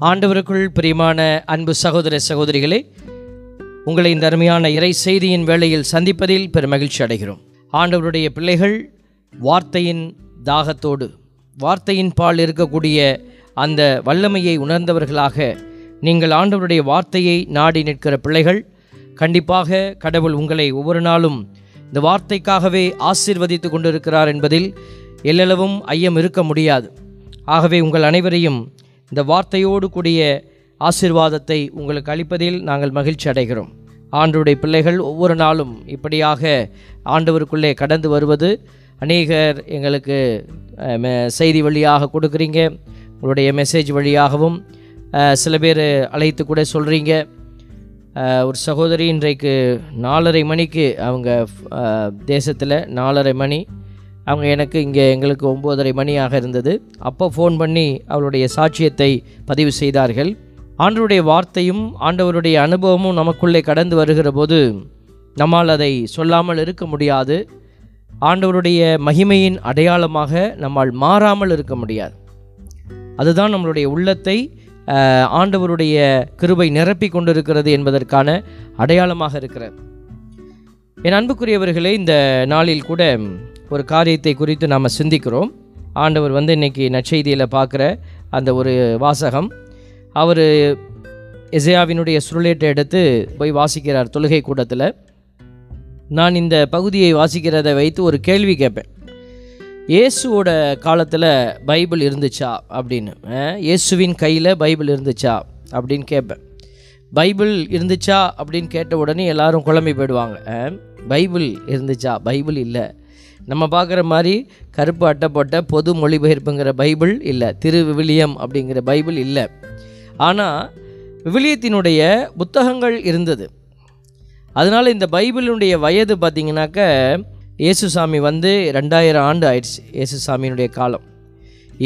ஆண்டவருக்குள் பிரியமான அன்பு சகோதர சகோதரிகளே உங்களை இந்த அருமையான இறை செய்தியின் வேளையில் சந்திப்பதில் பெருமகிழ்ச்சி அடைகிறோம். ஆண்டவருடைய பிள்ளைகள் வார்த்தையின் தாகத்தோடு வார்த்தையின் பால் இருக்கக்கூடிய அந்த வல்லமையை உணர்ந்தவர்களாக நீங்கள் ஆண்டவருடைய வார்த்தையை நாடி நிற்கிற பிள்ளைகள் கண்டிப்பாக கடவுள் உங்களை ஒவ்வொரு நாளும் இந்த வார்த்தைக்காகவே ஆசீர்வதித்து கொண்டிருக்கிறார் என்பதில் எல்லளவும் ஐயம் இருக்க முடியாது. ஆகவே உங்கள் அனைவரையும் இந்த வார்த்தையோடு கூடிய ஆசிர்வாதத்தை உங்களுக்கு அளிப்பதில் நாங்கள் மகிழ்ச்சி அடைகிறோம். ஆண்டுடைய பிள்ளைகள் ஒவ்வொரு நாளும் இப்படியாக ஆண்டவருக்குள்ளே கடந்து வருவது அநேகர் எங்களுக்கு மெ- செய்தி வழியாக கொடுக்குறீங்க. உங்களுடைய மெசேஜ் வழியாகவும் சில பேர் அழைத்து கூட சொல்கிறீங்க ஒரு சகோதரி இன்றைக்கு நாலரை மணிக்கு அவங்க தேசத்தில் நாலரை மணி அவங்க எனக்கு இங்கே எங்களுக்கு ஒம்போதரை மணியாக இருந்தது. அப்போ ஃபோன் பண்ணி அவளுடைய சாட்சியத்தை பதிவு செய்தார்கள். ஆண்டவருடைய வார்த்தையும் ஆண்டவருடைய அனுபவமும் நமக்குள்ளே கடந்து வருகிற போது நம்மால் அதை சொல்லாமல் இருக்க முடியாது. ஆண்டவருடைய மகிமையின் அடையாளமாக நம்மால் மாறாமல் இருக்க முடியாது. அதுதான் நம்மளுடைய உள்ளத்தை ஆண்டவருடைய கிருபை நிரப்பி கொண்டிருக்கிறது என்பதற்கான அடையாளமாக இருக்கிறது. என் அன்புக்குரியவர்களே இந்த நாளில் கூட ஒரு காரியத்தை குறித்து நாம் சிந்திக்கிறோம். ஆண்டவர் வந்து இன்னைக்கு நற்செய்தியில் பார்க்குற அந்த ஒரு வாசகம். அவர் எசையாவினுடைய சுருளேட்டை எடுத்து போய் வாசிக்கிறார் தொழுகை கூட்டத்தில் நான் இந்த பகுதியை வாசிக்கிறதை வைத்து ஒரு கேள்வி கேட்பேன். இயேசுவோட காலத்தில் பைபிள் இருந்துச்சா அப்படின்னு? இயேசுவின் கையில் பைபிள் இருந்துச்சா அப்படின்னு கேட்பேன். பைபிள் இருந்துச்சா அப்படின்னு கேட்ட உடனே எல்லாரும் குழம்பி போயிடுவாங்க. பைபிள் இருந்துச்சா? பைபிள் இல்லை. நம்ம பார்க்குற மாதிரி கருப்பு அட்டைப்பட்ட பொது மொழிபெயர்ப்புங்கிற பைபிள் இல்லை. திரு விவிலியம் அப்படிங்கிற பைபிள் இல்லை. ஆனால் விவிலியத்தினுடைய புத்தகங்கள் இருந்தது. அதனால் இந்த பைபிளுடைய வயது பார்த்திங்கனாக்க இயேசுசாமி வந்து ரெண்டாயிரம் ஆண்டு ஆயிடுச்சு இயேசுசாமியினுடைய காலம்.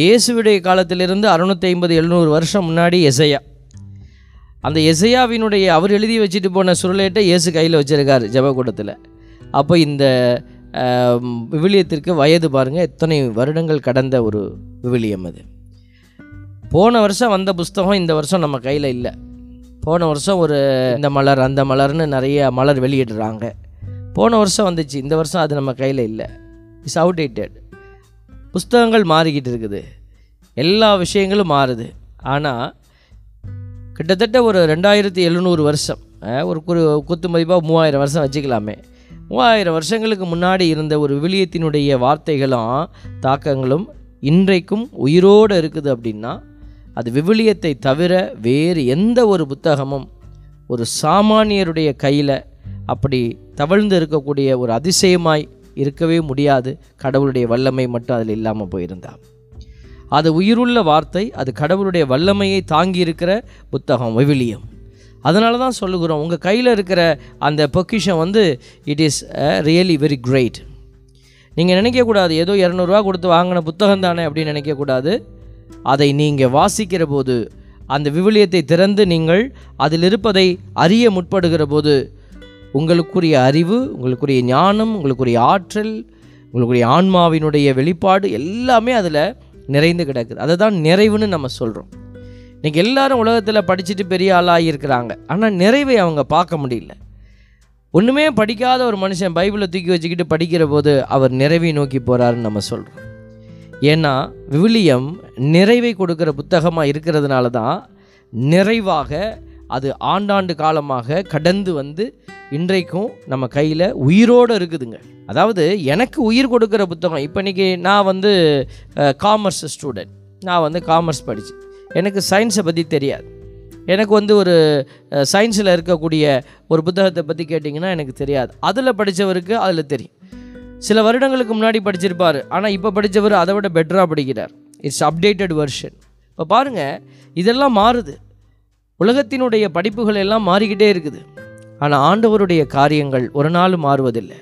இயேசுவிடைய காலத்திலிருந்து அறுநூற்றி ஐம்பது எழுநூறு வருஷம் முன்னாடி எசையா. அந்த எசையாவினுடைய அவர் எழுதி வச்சுட்டு போன சுருளேட்டை இயேசு கையில் வச்சுருக்காரு ஜபக்கூடத்தில். அப்போ இந்த விவிலியத்திற்கு வயது பாருங்கள் எத்தனை வருடங்கள் கடந்த ஒரு விவிலியம் அது. போன வருஷம் வந்த புஸ்தகம் இந்த வருஷம் நம்ம கையில் இல்லை. போன வருஷம் ஒரு இந்த மலர் அந்த மலர்னு நிறைய மலர் வெளியிடுறாங்க. போன வருஷம் வந்துச்சு இந்த வருஷம் அது நம்ம கையில் இல்லை. இட்ஸ் அவுடேட்டட் புஸ்தகங்கள் மாறிக்கிட்டு இருக்குது. எல்லா விஷயங்களும் மாறுது. ஆனால் கிட்டத்தட்ட ஒரு ரெண்டாயிரத்தி எழுநூறு வருஷம் ஒரு குத்து மதிப்பாக மூவாயிரம் வருஷம் வச்சுக்கலாமே. மூவாயிரம் வருஷங்களுக்கு முன்னாடி இருந்த ஒரு விவிலியத்தினுடைய வார்த்தைகளும் தாக்கங்களும் இன்றைக்கும் உயிரோடு இருக்குது அப்படின்னா அது விவிலியத்தை தவிர வேறு எந்த ஒரு புத்தகமும் ஒரு சாமானியருடைய கையில் அப்படி தவழ்ந்து இருக்கக்கூடிய ஒரு அதிசயமாய் இருக்கவே முடியாது. கடவுளுடைய வல்லமை மட்டும் அதில் இல்லாமல் போயிருந்தா. அது உயிருள்ள வார்த்தை அது கடவுளுடைய வல்லமையை தாங்கி இருக்கிற புத்தகம் விவிலியம். அதனால தான் சொல்லுகிறோம் உங்கள் கையில் இருக்கிற அந்த பொக்கிஷம் வந்து it is really uh, very great நீங்கள் நினைக்கக்கூடாது ஏதோ இரநூறுவா கொடுத்து வாங்கின புத்தகம் தானே அப்படின்னு நினைக்கக்கூடாது அதை நீங்கள் வாசிக்கிற போது அந்த விவிலியத்தை திறந்து நீங்கள் அதில் இருப்பதை அறிய முற்படுகிற போது உங்களுக்குரிய அறிவு உங்களுக்குரிய ஞானம் உங்களுக்குரிய ஆற்றல் உங்களுக்குரிய ஆன்மாவினுடைய வெளிப்பாடு எல்லாமே அதில் நிறைந்து கிடக்குது. அதை தான் நிறைவுன்னு நம்ம சொல்கிறோம் இன்றைக்கி எல்லாரும் உலகத்தில் படிச்சுட்டு பெரிய ஆளாக இருக்கிறாங்க. ஆனால் நிறைவை அவங்க பார்க்க முடியல. ஒன்றுமே படிக்காத ஒரு மனுஷன் பைபிளை தூக்கி வச்சுக்கிட்டு படிக்கிற போது அவர் நிறைவை நோக்கி போகிறாருன்னு நம்ம சொல்கிறோம் ஏன்னா விவிலியம் நிறைவை கொடுக்குற புத்தகமாக இருக்கிறதுனால தான் நிறைவாக அது ஆண்டாண்டு காலமாக கடந்து வந்து இன்றைக்கும் நம்ம கையில் உயிரோடு இருக்குதுங்க. அதாவது எனக்கு உயிர் கொடுக்குற புத்தகம் இப்போ இன்றைக்கி நான் வந்து காமர்ஸ் ஸ்டூடெண்ட் நான் வந்து காமர்ஸ் படித்தேன் எனக்கு சயின்ஸை பற்றி தெரியாது. எனக்கு வந்து ஒரு சயின்ஸில் இருக்கக்கூடிய ஒரு புத்தகத்தை பற்றி கேட்டிங்கன்னா எனக்கு தெரியாது. அதில் படித்தவருக்கு அதில் தெரியும். சில வருடங்களுக்கு முன்னாடி படிச்சிருப்பார். ஆனால் இப்போ படித்தவர் அதை விட பெட்டராக படிக்கிறார். இட்ஸ் அப்டேட்டட் வெர்ஷன் இப்போ பாருங்கள் இதெல்லாம் மாறுது. உலகத்தினுடைய படிப்புகள் எல்லாம் மாறிக்கிட்டே இருக்குது. ஆனால் ஆண்டவருடைய காரியங்கள் ஒரு நாள் மாறுவதில்லை.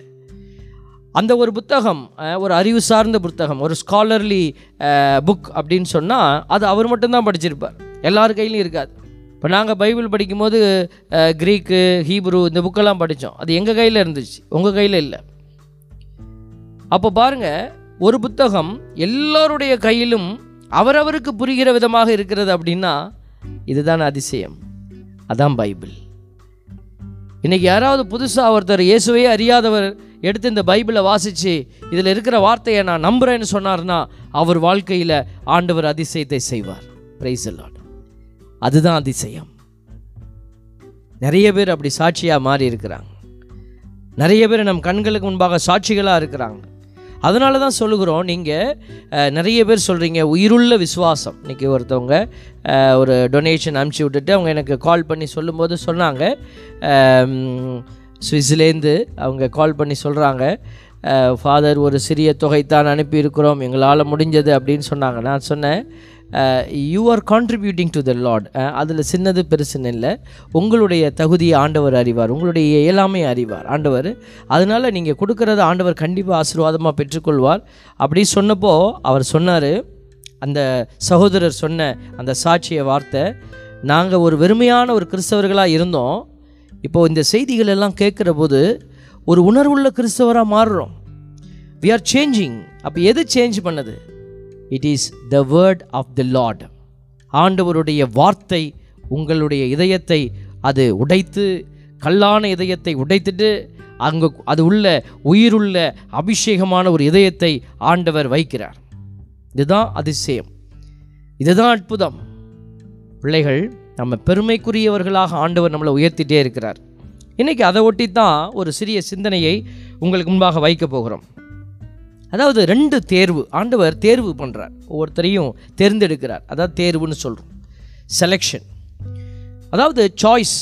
அந்த ஒரு புத்தகம் ஒரு அறிவு சார்ந்த புத்தகம் ஒரு ஸ்காலர்லி புக் அப்படின்னு சொன்னால் அது அவர் மட்டும்தான் படிச்சிருப்பார். எல்லார் கையிலையும் இருக்காது. இப்போ நாங்கள் பைபிள் படிக்கும்போது க்ரீக்கு கிரீக்கு ஹீப்ரு இந்த புக்கெல்லாம் படித்தோம் அது எங்கள் கையில் இருந்துச்சு? உங்கள் கையில் இல்லை. அப்போ பாருங்க ஒரு புத்தகம் எல்லோருடைய கையிலும் அவரவருக்கு புரிகிற விதமாக இருக்கிறது அப்படின்னா இதுதான் அதிசயம். அதான் பைபிள். இன்றைக்கி யாராவது புதுசாக ஒருத்தர் இயேசுவே அறியாதவர் எடுத்து இந்த பைபிளை வாசித்து இதில் இருக்கிற வார்த்தையை நான் நம்புகிறேன்னு சொன்னார்னா அவர் வாழ்க்கையில் ஆண்டவர் அதிசயத்தை செய்வார். பிரைஸ் லார்ட் அதுதான் அதிசயம். நிறைய பேர் அப்படி சாட்சியாக மாறி இருக்கிறாங்க நிறைய பேர் நம் கண்களுக்கு முன்பாக சாட்சிகளாக இருக்கிறாங்க. அதனால தான் சொல்லுகிறோம் நீங்கள் நிறைய பேர் சொல்கிறீங்க உயிருள்ள விசுவாசம். இன்றைக்கி ஒருத்தவங்க ஒரு டொனேஷன் அனுப்பிச்சி விட்டுட்டு அவங்க எனக்கு கால் பண்ணி சொல்லும்போது சொன்னாங்க. சுவிஸ்லேருந்து அவங்க கால் பண்ணி சொல்கிறாங்க ஃபாதர் ஒரு சிறிய தொகை தான் அனுப்பியிருக்கிறோம். எங்களால் முடிஞ்சது அப்படின்னு சொன்னாங்க. நான் சொன்னேன் you are contributing to the lord அதில் சின்னது பெருசுன்னு இல்லை உங்களுடைய தகுதியை ஆண்டவர் அறிவார். உங்களுடைய இயலாமை அறிவார். ஆண்டவர் அதனால் நீங்கள் கொடுக்கறத ஆண்டவர் கண்டிப்பாக ஆசீர்வாதமாக பெற்றுக்கொள்வார். அப்படி சொன்னப்போ அவர் சொன்னார் அந்த சகோதரர் சொன்ன அந்த சாட்சிய வார்த்தை நாங்கள் ஒரு வெறுமையான ஒரு கிறிஸ்தவர்களாக இருந்தோம். இப்போது இந்த செய்திகள் எல்லாம் கேட்குற போது ஒரு உணர்வுள்ள கிறிஸ்தவராக மாறுறோம். வி ஆர் சேஞ்சிங் அப்போ எது சேஞ்ச் பண்ணது? It is the word of the lord ஆண்டவருடைய வார்த்தை உங்களுடைய இதயத்தை அது உடைத்து கல்லான இதயத்தை உடைத்துட்டு அங்கு அது உள்ள உயிருள்ள அபிஷேகமான ஒரு இதயத்தை ஆண்டவர் வைக்கிறார். இதுதான் அதிசயம். இதுதான் அற்புதம். பிள்ளைகள் நம்ம பெருமைக்குரியவர்களாக ஆண்டவர் நம்மளை உயர்த்திட்டே இருக்கிறார். இன்றைக்கி அதை ஒட்டி தான் ஒரு சிறிய சிந்தனையை உங்களுக்கு முன்பாக வைக்க போகிறோம். அதாவது ரெண்டு தேர்வு ஆண்டவர் தேர்வு பண்ணுறார் ஒவ்வொருத்தரையும் தேர்ந்தெடுக்கிறார். அதாவது தேர்வுன்னு சொல்கிறோம் செலெக்ஷன் அதாவது சாய்ஸ்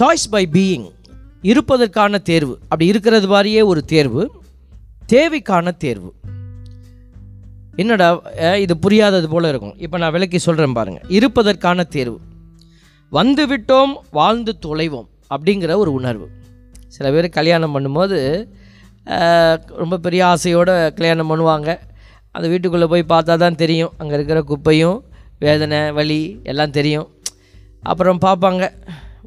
சாய்ஸ் பை பீயிங் இருப்பதற்கான தேர்வு. அப்படி இருக்கிறது மாதிரியே ஒரு தேர்வு. தேவைக்கான தேர்வு. என்னடா இது புரியாதது போல இருக்கும். இப்போ நான் விளக்கி சொல்கிறேன் பாருங்கள் இருப்பதற்கான தேர்வு. வந்து விட்டோம் வாழ்ந்து தொலைவோம் அப்படிங்கிற ஒரு உணர்வு. சில பேர் கல்யாணம் பண்ணும்போது ரொம்ப பெரிய ஆசையோடு கல்யாணம் பண்ணுவாங்க. அந்த வீட்டுக்குள்ளே போய் பார்த்தா தான் தெரியும். அங்கே இருக்கிற குப்பையும் வேதனை வலி எல்லாம் தெரியும். அப்புறம் பார்ப்பாங்க.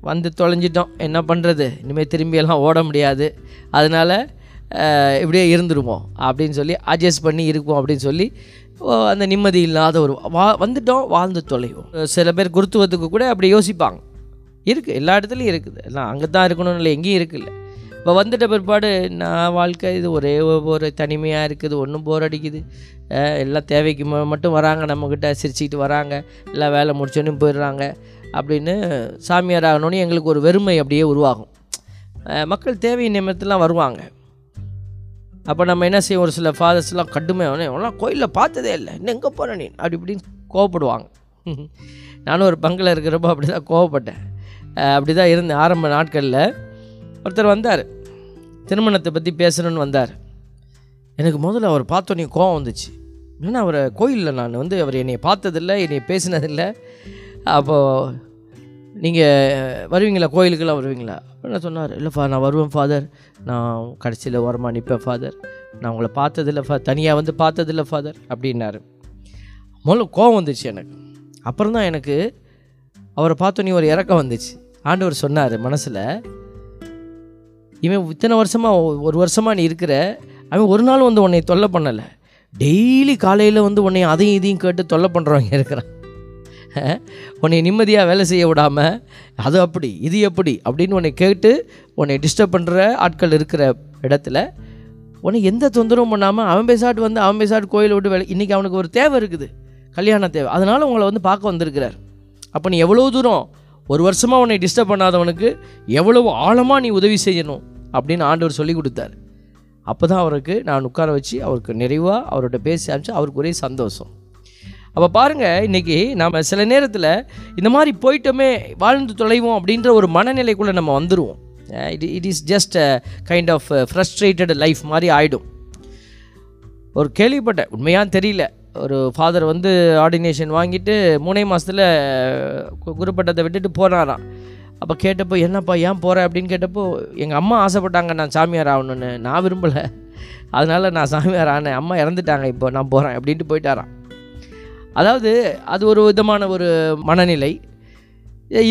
வந்து தொலைஞ்சிட்டோம். என்ன பண்ணுறது இனிமேல் திரும்பி எல்லாம் ஓட முடியாது. அதனால் இப்படியே இருந்துருவோம் அப்படின்னு சொல்லி அட்ஜஸ்ட் பண்ணி இருப்போம் அப்படின்னு சொல்லி அந்த நிம்மதி இல்லாத ஒரு வா வந்துட்டோம் வாழ்ந்து தொலைவோம். சில பேர் குருத்துவத்துக்கு கூட அப்படி யோசிப்பாங்க. இருக்குது எல்லா இடத்துலையும் இருக்குது. எல்லாம் அங்கே தான் இருக்கணும்னு இல்லை எங்கேயும் இருக்குல்ல. இப்போ வந்துட்ட பிற்பாடு நான் வாழ்க்கை இது ஒரே ஒரு தனிமையாக இருக்குது ஒன்றும் போர் அடிக்குது. எல்லாம் தேவைக்கு மட்டும் வராங்க நம்மக்கிட்ட சிரிச்சுக்கிட்டு வராங்க எல்லாம் வேலை முடிச்சோன்னு போயிடுறாங்க அப்படின்னு சாமியார் ஆகணும்னு எங்களுக்கு ஒரு வெறுமை அப்படியே உருவாகும். மக்கள் தேவை நிமித்தம்லாம் வருவாங்க. அப்போ நம்ம என்ன செய்வோம்? ஒரு சில ஃபாதர்ஸ்லாம் கடுமையான அவன்லாம் கோயிலில் பார்த்ததே இல்லை இன்னும் எங்கே போகிறேன் நீ? அப்படி இப்படின்னு கோவப்படுவாங்க. நானும் ஒரு பங்கில் இருக்கிறப்போ அப்படி தான் கோவப்பட்டேன். அப்படி தான் இருந்தேன். ஆரம்ப நாட்களில் ஒருத்தர் வந்தார். திருமணத்தை பற்றி பேசணும்னு வந்தார். எனக்கு முதல்ல அவர் பார்த்தோன்னே கோவம் வந்துச்சு. ஏன்னா அவரை கோயிலில் நான் வந்து அவர் என்னை பார்த்ததில்லை என்னை பேசினதில்லை. அப்போது நீங்கள் வருவீங்களா? கோயிலுக்கெல்லாம் வருவீங்களா? அப்படின்னு சொன்னார். இல்லைப்பா நான் வருவேன் ஃபாதர் நான் கடைசியில் ஓரமாக நிற்பேன் ஃபாதர் நான் உங்களை பார்த்ததில்ல ஃபா தனியாக வந்து பார்த்ததில்ல ஃபாதர் அப்படின்னாரு. முதல்ல கோவம் வந்துச்சு எனக்கு. அப்புறம் தான் எனக்கு அவரை பார்த்தோன்னே ஒரு இறக்கம் வந்துச்சு. ஆண்டவர் சொன்னார் மனசில் இவன் இத்தனை வருஷமாக ஒரு வருஷமாக நீ இருக்கிற அவன் ஒரு நாள் வந்து உன்னை தொல்லை பண்ணலை. டெய்லி காலையில் வந்து உன்னை அதையும் இதையும் கேட்டு தொல்லை பண்ணுறவங்க இருக்கிறான். உன்னை நிம்மதியாக வேலை செய்ய விடாமல் அது அப்படி இது எப்படி அப்படின்னு உன்னை கேட்டு உன்னை டிஸ்டர்ப் பண்ணுற ஆட்கள் இருக்கிற இடத்துல உன்னை எந்த தொந்தரவும் பண்ணாமல் அவன் பேசாட்டு வந்து அவன் பேசாட்டு கோயிலை விட்டு வேலை இன்றைக்கி அவனுக்கு ஒரு தேவை இருக்குது. கல்யாண தேவை. அதனால் உங்களை வந்து பார்க்க வந்திருக்கிறார். அப்போ நீ எவ்வளோ தூரம் ஒரு வருஷமாக உன்னை டிஸ்டர்ப் பண்ணாதவனுக்கு எவ்வளவு ஆழமாக நீ உதவி செய்யணும். அப்படின்னு ஆண்டவர் சொல்லி கொடுத்தார். அப்போ தான் அவருக்கு நான் உட்கார வச்சு அவருக்கு நிறைவாக அவர்கிட்ட பேசி அனுப்பிச்சு அவருக்கு ஒரே சந்தோஷம். அப்போ பாருங்கள் இன்றைக்கி நம்ம சில நேரத்தில் இந்த மாதிரி போயிட்டோமே வாழ்ந்து தொலைவோம் அப்படின்ற ஒரு மனநிலைக்குள்ளே நம்ம வந்துடுவோம் it it is just kind of frustrated life மாதிரி ஆகிடும் ஒரு கேள்விப்பட்டேன் உண்மையாக தெரியல. ஒரு ஃபாதர் வந்து ஆர்டினேஷன் வாங்கிட்டு மூணே மாதத்தில் குருப்பட்டத்தை விட்டுட்டு போனாராம். அப்போ கேட்டப்போ என்னப்பா ஏன் போகிற அப்படின்னு கேட்டப்போ எங்கள் அம்மா ஆசைப்பட்டாங்க நான் சாமியார் ஆகணும்னு. நான் விரும்பலை. அதனால் நான் சாமியார் ஆனேன். அம்மா இறந்துட்டாங்க இப்போ நான் போகிறேன் அப்படின்ட்டு போயிட்டாரான் அதாவது அது ஒரு விதமான ஒரு மனநிலை.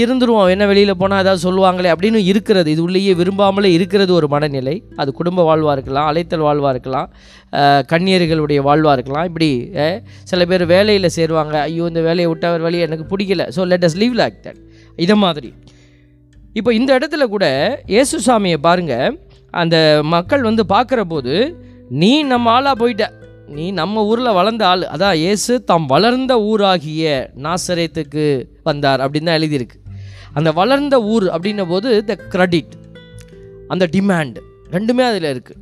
இருந்துருவோம். என்ன வெளியில் போனால் ஏதாவது சொல்லுவாங்களே அப்படின்னு இருக்கிறது. இது உள்ளேயே விரும்பாமலே இருக்கிறது ஒரு மனநிலை. அது குடும்ப வாழ்வாக இருக்கலாம் அலைத்தல் வாழ்வாக இருக்கலாம் கண்ணியர்களுடைய வாழ்வாக இருக்கலாம். இப்படி சில பேர் வேலையில் சேருவாங்க. ஐயோ இந்த வேலையை விட்டவர் வழி எனக்கு பிடிக்கல. So let us leave like that இதை மாதிரி. இப்போ இந்த இடத்துல கூட இயேசு சாமியை பாருங்க. அந்த மக்கள் வந்து பார்க்குற போது நீ நம்ம ஆளாக போயிட்ட. நீ நம்ம ஊரில் வளர்ந்த ஆள். அதான் இயேசு தாம் வளர்ந்த ஊராகிய நாசரேத்துக்கு வந்தார். அப்படின்னு தான் எழுதியிருக்கு. அந்த வளர்ந்த ஊர் அப்படின்ன போது த கிரெடிட் அந்த டிமாண்ட் ரெண்டுமே அதில் இருக்குது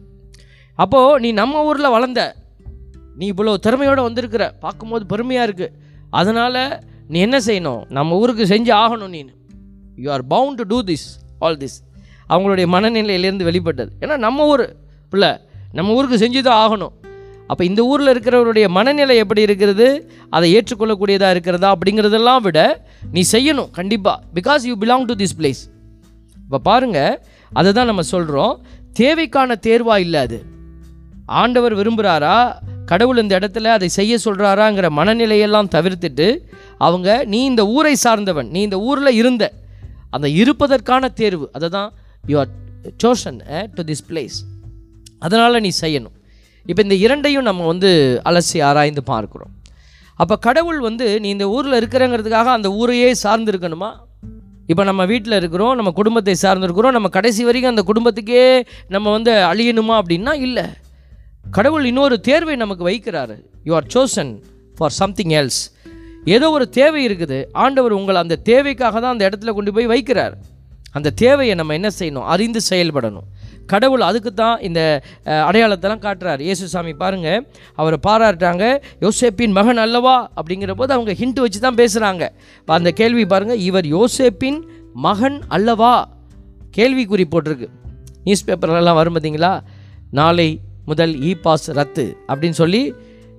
அப்போது நீ நம்ம ஊரில் வளர்ந்த. நீ இவ்வளோ திறமையோடு வந்திருக்கிற. பார்க்கும்போது பெருமையாக இருக்குது அதனால் நீ என்ன செய்யணும்? நம்ம ஊருக்கு செஞ்சு ஆகணும் நீ you are bound to do this all this அவங்களுடைய மனநிலையிலேருந்து வெளிப்பட்டது. ஏன்னா நம்ம ஊர் பிள்ளை நம்ம ஊருக்கு செஞ்சு தான் ஆகணும். அப்போ இந்த ஊரில் இருக்கிறவருடைய மனநிலை எப்படி இருக்கிறது? அதை ஏற்றுக்கொள்ளக்கூடியதாக இருக்கிறதா? அப்படிங்கிறதெல்லாம் விட நீ செய்யணும் கண்டிப்பாக because you belong to this place இப்போ பாருங்கள் அதை தான் நம்ம சொல்கிறோம் தேவைக்கான தேர்வாக இல்லை அது. ஆண்டவர் விரும்புகிறாரா கடவுள் இந்த இடத்துல அதை செய்ய சொல்கிறாராங்கிற மனநிலையெல்லாம் தவிர்த்துட்டு அவங்க நீ இந்த ஊரை சார்ந்தவன் நீ இந்த ஊரில் இருந்த அந்த இருப்பதற்கான தேர்வு அதை தான் you are chosen to this place அதனால் நீ செய்யணும். இப்போ இந்த இரண்டையும் நம்ம வந்து அலசி ஆராய்ந்து பார்க்குறோம். அப்போ கடவுள் வந்து நீ இந்த ஊரில் இருக்கிறங்கிறதுக்காக அந்த ஊரையே சார்ந்து இருக்கணுமா இப்போ நம்ம வீட்டில் இருக்கிறோம் நம்ம குடும்பத்தை சார்ந்திருக்கிறோம் நம்ம கடைசி வரைக்கும் அந்த குடும்பத்துக்கே நம்ம வந்து அழியணுமா அப்படின்னா இல்லை. கடவுள் இன்னொரு தேர்வை நமக்கு வைக்கிறாரு. You are chosen for something else ஏதோ ஒரு தேவை இருக்குது. ஆண்டவர் உங்களை அந்த தேவைக்காக தான் அந்த இடத்துல கொண்டு போய் வைக்கிறார். அந்த தேவையை நம்ம என்ன செய்யணும்? அறிந்து செயல்படணும். கடவுள் அதுக்கு தான் இந்த அடையாளத்தெல்லாம் காட்டுறார். இயேசுசாமி பாருங்கள் அவரை பாராட்டுறாங்க. யோசேப்பின் மகன் அல்லவா? அப்படிங்கிற போது அவங்க ஹிண்ட் வச்சு தான் பேசுகிறாங்க இப்போ அந்த கேள்வி பாருங்கள் இவர் யோசேப்பின் மகன் அல்லவா? கேள்விக்குறி போட்டிருக்கு. நியூஸ் பேப்பர்லாம் வரும் பார்த்தீங்களா நாளை முதல் இ பாஸ் ரத்து அப்படின்னு சொல்லி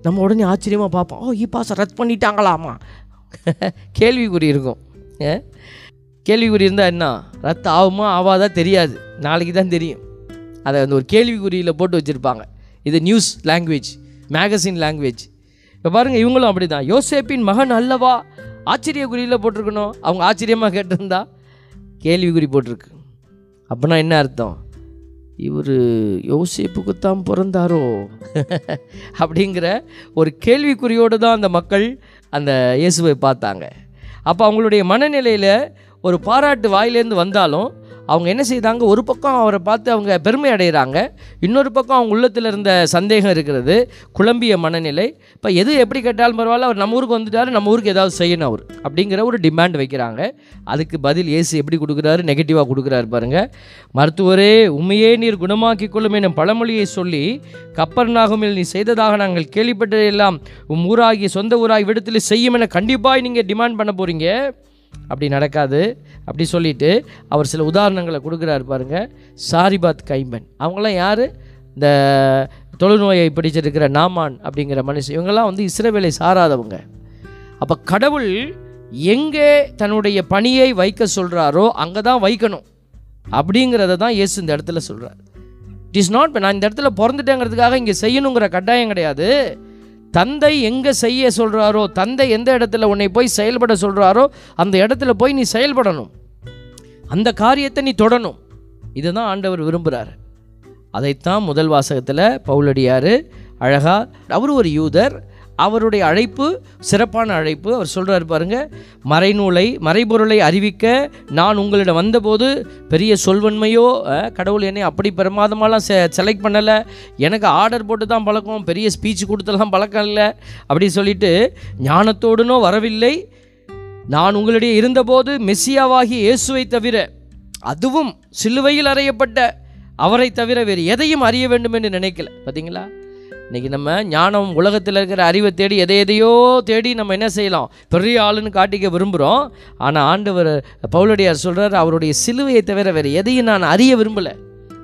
நம்ம உடனே ஆச்சரியமாக பார்ப்போம். ஓ இ பாஸ் ரத்து பண்ணிட்டாங்களாமா? கேள்விக்குறி இருக்கும். கேள்விக்குறி இருந்தால் என்ன? ரத்து ஆகுமா ஆவாதா தெரியாது. நாளைக்கு தான் தெரியும். அதை அந்த ஒரு கேள்விக்குறியில் போட்டு வச்சுருப்பாங்க. இது நியூஸ் லாங்குவேஜ் மேகசின் லாங்குவேஜ் இப்போ பாருங்கள் இவங்களும் அப்படி தான் யோசேப்பின் மகன் அல்லவா? ஆச்சரிய குறியில் போட்டிருக்கணும். அவங்க ஆச்சரியமாக கேட்டிருந்தா கேள்விக்குறி போட்டிருக்கு. அப்படின்னா என்ன அர்த்தம்? இவர் யோசிப்புக்குத்தான் பிறந்தாரோ? அப்படிங்கிற ஒரு கேள்விக்குறியோடு தான் அந்த மக்கள் அந்த இயேசுவை பார்த்தாங்க. அப்போ அவங்களுடைய மனநிலையில் ஒரு பாராட்டு வாயிலேருந்து வந்தாலும் அவங்க என்ன செய்தாங்க? ஒரு பக்கம் அவரை பார்த்து அவங்க பெருமை அடைகிறாங்க. இன்னொரு பக்கம் அவங்க உள்ளத்தில் இருந்த சந்தேகம் இருக்கிறது. குழம்பிய மனநிலை. இப்போ எது எப்படி கேட்டாலும் பரவாயில்ல அவர் நம்ம ஊருக்கு வந்துட்டாரு நம்ம ஊருக்கு ஏதாவது செய்யணும் அவர் அப்படிங்கிற ஒரு டிமாண்ட் வைக்கிறாங்க. அதுக்கு பதில் ஏசி எப்படி கொடுக்குறாரு? நெகட்டிவாக கொடுக்குறாரு பாருங்கள் மருத்துவரே உண்மையே நீர் குணமாக்கி கொள்ளும் எனும் பழமொழியை சொல்லி கப்பர் நாகமில் நீ செய்ததாக நாங்கள் கேள்விப்பட்டதெல்லாம் உம் ஊராகி சொந்த ஊராகி விடத்தில் செய்யும் என கண்டிப்பாக நீங்கள் டிமாண்ட் பண்ண போகிறீங்க அப்படி நடக்காது. அப்படி சொல்லிட்டு அவர் சில உதாரணங்களை கொடுக்குறாரு பாருங்க. சாரிபாத் கைம்பன். அவங்களாம் யார்? இந்த தொழுநோயை பிடிச்சிருக்கிற நாமான் அப்படிங்கிற மனுஷன். இவங்கெல்லாம் வந்து இஸ்ரேவேலை சாராதவங்க. அப்போ கடவுள் எங்கே தன்னுடைய பணியை வைக்க சொல்கிறாரோ அங்கே தான் வைக்கணும். அப்படிங்கிறத தான் இயேசு இந்த இடத்துல சொல்கிறார் இட் இஸ் நாட் நான் இந்த இடத்துல பிறந்துட்டேங்கிறதுக்காக இங்கே செய்யணுங்கிற கட்டாயம் கிடையாது. தந்தை எங்கே செய்ய சொல்கிறாரோ தந்தை எந்த இடத்துல உன்னை போய் செயல்பட சொல்கிறாரோ அந்த இடத்துல போய் நீ செயல்படணும். அந்த காரியத்தை நீ தொடணும். இதுதான் ஆண்டவர் விரும்புகிறார் அதைத்தான் முதல் வாசகத்தில் பவுலடியார் அழகா அவர் ஒரு யூதர் அவருடைய அழைப்பு சிறப்பான அழைப்பு. அவர் சொல்கிறார் பாருங்க மறைநூலை மறைபொருளை அறிவிக்க நான் உங்களிடம் வந்தபோது பெரிய சொல்வன்மையோ கடவுள் என்னை அப்படி பிரமாதமாலாம் செ செலக்ட் பண்ணலை. எனக்கு ஆர்டர் போட்டு தான் பழக்கம் பெரிய ஸ்பீச் கொடுத்தெல்லாம் பழக்கம் இல்லை. அப்படி சொல்லிட்டு ஞானத்தோடுனோ வரவில்லை. நான் உங்களிடையே இருந்தபோது மெஸ்ஸியாவாகி இயேசுவை தவிர அதுவும் சிலுவையில் அறையப்பட்ட அவரை தவிர வேறு எதையும் அறிய வேண்டும் என்று நினைக்கல. பார்த்தீங்களா இன்னைக்கு நம்ம ஞானம் உலகத்தில் இருக்கிற அறிவை தேடி எதை எதையோ தேடி நம்ம என்ன செய்யலாம்? பெரிய ஆளுன்னு காட்டிக்க விரும்புகிறோம் ஆனால் ஆண்டவர் பவுலடியார் சொல்கிறார் அவருடைய சிலுவையை தவிர வேறு எதையும் நான் அறிய விரும்பலை.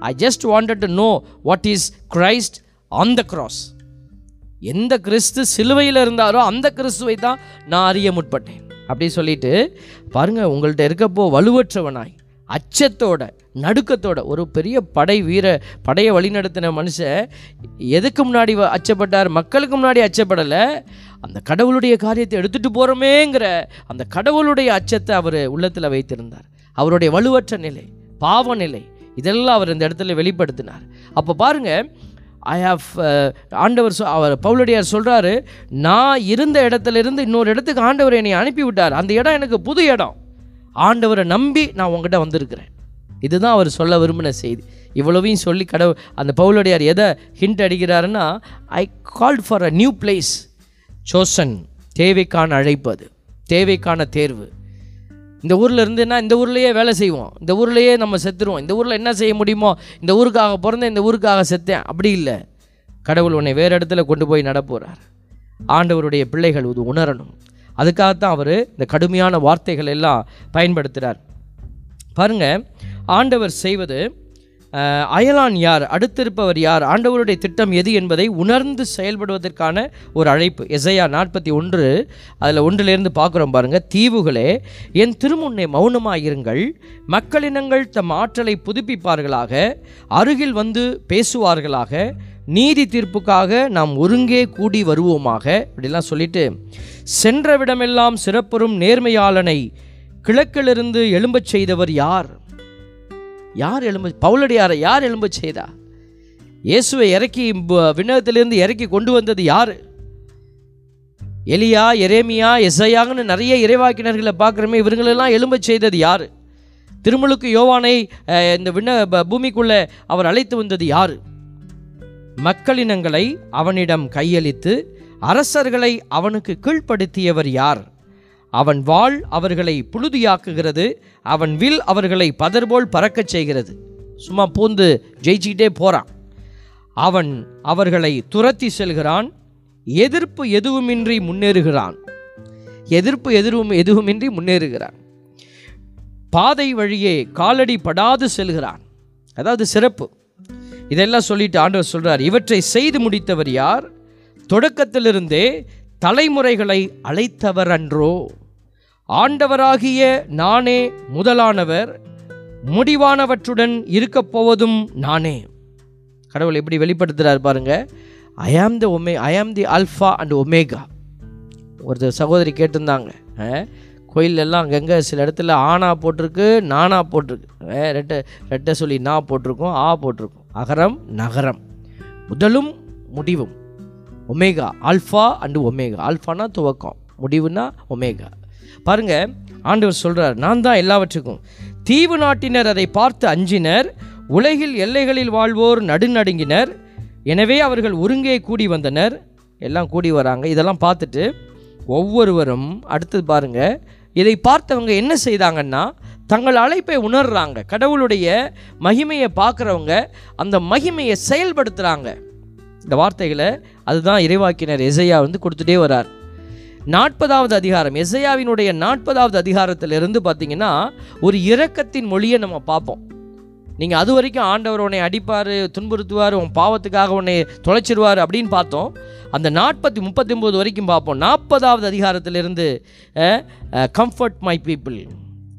I just wanted to know what is Christ on the cross எந்த கிறிஸ்து சிலுவையில் இருந்தாரோ அந்த கிறிஸ்துவை தான் நான் அறிய முற்பட்டேன். அப்படி சொல்லிட்டு பாருங்க உங்கள்கிட்ட இருக்கப்போ வலுவற்றவனாய். அச்சத்தோட நடுக்கத்தோட ஒரு பெரிய படை வீர படையை வழிநடத்தின மனுஷன் எதுக்கு முன்னாடி வ- அச்சப்பட்டார்? மக்களுக்கு முன்னாடி அச்சப்படலை. அந்த கடவுளுடைய காரியத்தை எடுத்துகிட்டு போகிறோமேங்கிற அந்த கடவுளுடைய அச்சத்தை அவர் உள்ளத்தில் வைத்திருந்தார். அவருடைய வலுவற்ற நிலை பாவ நிலை இதெல்லாம் அவர் இந்த இடத்துல வெளிப்படுத்தினார். அப்போ பாருங்கள் ஐ ஹாவ் ஆண்டவர் சொ- அவர் பவுலடியார் சொல்கிறாரு நான் இருந்த இடத்துல இருந்து இன்னொரு இடத்துக்கு ஆண்டவர் என்னை அனுப்பி விட்டார் அந்த இடம் எனக்கு புது இடம். ஆண்டவரை நம்பி நான் உங்ககிட்ட வந்திருக்கிறேன். இதுதான் அவர் சொல்ல விரும்பின செய்தி. இவ்வளவையும் சொல்லி கடவுள் அந்த பவுலடியார் எதை hint அடிக்கிறாருன்னா I called for a new place chosen தேவைக்கான அழைப்பு அது தேவைக்கான தேர்வு. இந்த ஊரில் இருந்துன்னா இந்த ஊர்லேயே வேலை செய்வோம் இந்த ஊர்லேயே நம்ம செத்துருவோம் இந்த ஊரில் என்ன செய்ய முடியுமோ இந்த ஊருக்காக பிறந்தேன் இந்த ஊருக்காக செத்தேன் அப்படி இல்லை. கடவுள் உன்னை வேறு இடத்துல கொண்டு போய் நடப்போகிறார் ஆண்டவருடைய பிள்ளைகள் இது உணரணும். அதுக்காகத்தான் அவர் இந்த கடுமையான வார்த்தைகள் எல்லாம் பயன்படுத்துகிறார் பாருங்க ஆண்டவர் செய்வது அயலான் யார் அடுத்திருப்பவர் யார் ஆண்டவருடைய திட்டம் எது என்பதை உணர்ந்து செயல்படுவதற்கான ஒரு அழைப்பு. எசையா நாற்பத்தி ஒன்று அதில் ஒன்றிலிருந்து பார்க்குறோம் பாருங்கள் தீவுகளே என் திருமுன்னே மௌனமாயிருங்கள் மக்களினங்கள் தம் ஆற்றலை புதுப்பிப்பார்களாக அருகில் வந்து பேசுவார்களாக நீதி தீர்ப்புக்காக நாம் ஒருங்கே கூடி வருவோமாக. இப்படிலாம் சொல்லிட்டு சென்ற விடமெல்லாம் நேர்மையாளனை கிழக்கிலிருந்து எழும்பச் செய்தவர் யார்? யார் எழும்ப பவுலடியாரை யார் எழும்பச் செய்தா? இயேசுவை இறக்கி விண்ணகத்திலிருந்து இறக்கி கொண்டு வந்தது யார்? எலியா எரேமியா எசையாங்கன்னு நிறைய இறைவாக்கினர்களை பார்க்குறோமே இவங்களெல்லாம் எழும்பச் செய்தது யார்? திருமுழுக்கு யோவானை இந்த விண்ண ப- பூமிக்குள்ளே அவர் அழைத்து வந்தது யார்? மக்களினங்களை அவனிடம் கையளித்து அரசர்களை அவனுக்கு கீழ்ப்படுத்தியவர் யார்? அவன் வாள் அவர்களை புழுதியாக்குகிறது அவன் வில் அவர்களை பதர்போல் பறக்கச் செய்கிறது. சும்மா பூந்து ஜெயிச்சுக்கிட்டே போகிறான் அவன் அவர்களை துரத்தி செல்கிறான் எதிர்ப்பு எதுவுமின்றி முன்னேறுகிறான். எதிர்ப்பு எதுவும் எதுவுமின்றி முன்னேறுகிறான். பாதை வழியே காலடி படாது செல்கிறான். அதாவது சிறப்பு. இதெல்லாம் சொல்லிட்டு ஆண்டவர் சொல்கிறார் இவற்றை செய்து முடித்தவர் யார்? தொடக்கத்திலிருந்தே தலைமுறைகளை அழைத்தவர் அன்றோ. ஆண்டவராகிய நானே முதலானவர் முடிவானவற்றுடன் இருக்கப் போவதும் நானே. கடவுள் எப்படி வெளிப்படுத்துகிறார் பாருங்க. ஐ ஆம் த ஒமே ஐ ஆம் தி அல்ஃபா அண்ட் ஒமேகா ஒரு சகோதரி கேட்டிருந்தாங்க. கோயிலெல்லாம் அங்கங்கே சில இடத்துல ஆனா போட்டிருக்கு நானா போட்டிருக்கு. ரெட்டை ரெட்டை சொல்லி நான் போட்டிருக்கோம் ஆ போட்டிருக்கோம். அகரம் நகரம். முதலும் முடிவும். Omega alpha and omega. ஆல்ஃபானா துவக்கம் முடிவுனா ஒமேகா. பாருங்க ஆண்டவர் சொல்கிறார் நான் தான் எல்லாவற்றுக்கும். தீவு நாட்டினர் அதை பார்த்து அஞ்சினர். உலகில் எல்லைகளில் வாழ்வோர் நடுநடுங்கினர். எனவே அவர்கள் ஒருங்கே கூடி வந்தனர். எல்லாம் கூடி வராங்க. இதெல்லாம் பார்த்துட்டு ஒவ்வொருவரும் அடுத்தது பாருங்க இதை பார்த்தவங்க என்ன செய்தாங்கன்னா தங்கள் அழைப்பை உணர்றாங்க. கடவுளுடைய மகிமையை பார்க்குறவங்க அந்த மகிமையை செயல்படுத்துகிறாங்க இந்த வார்த்தைகளை அதுதான் இறைவாக்கினர் எசையா வந்து கொடுத்துட்டே வரார். நாற்பதாவது அதிகாரம். எசையாவினுடைய நாற்பதாவது அதிகாரத்திலிருந்து பார்த்தீங்கன்னா ஒரு இரக்கத்தின் மொழியை நம்ம பார்ப்போம். நீங்கள் அது வரைக்கும் ஆண்டவர் உன்னை அடிப்பார் துன்புறுத்துவார் உன் பாவத்துக்காக உன்னை தொலைச்சிருவார் அப்படின்னு பார்த்தோம். அந்த நாற்பத்தி முப்பத்தி ஒம்பது வரைக்கும் பார்ப்போம். நாற்பதாவது அதிகாரத்திலிருந்து கம்ஃபர்ட் மை பீப்புள்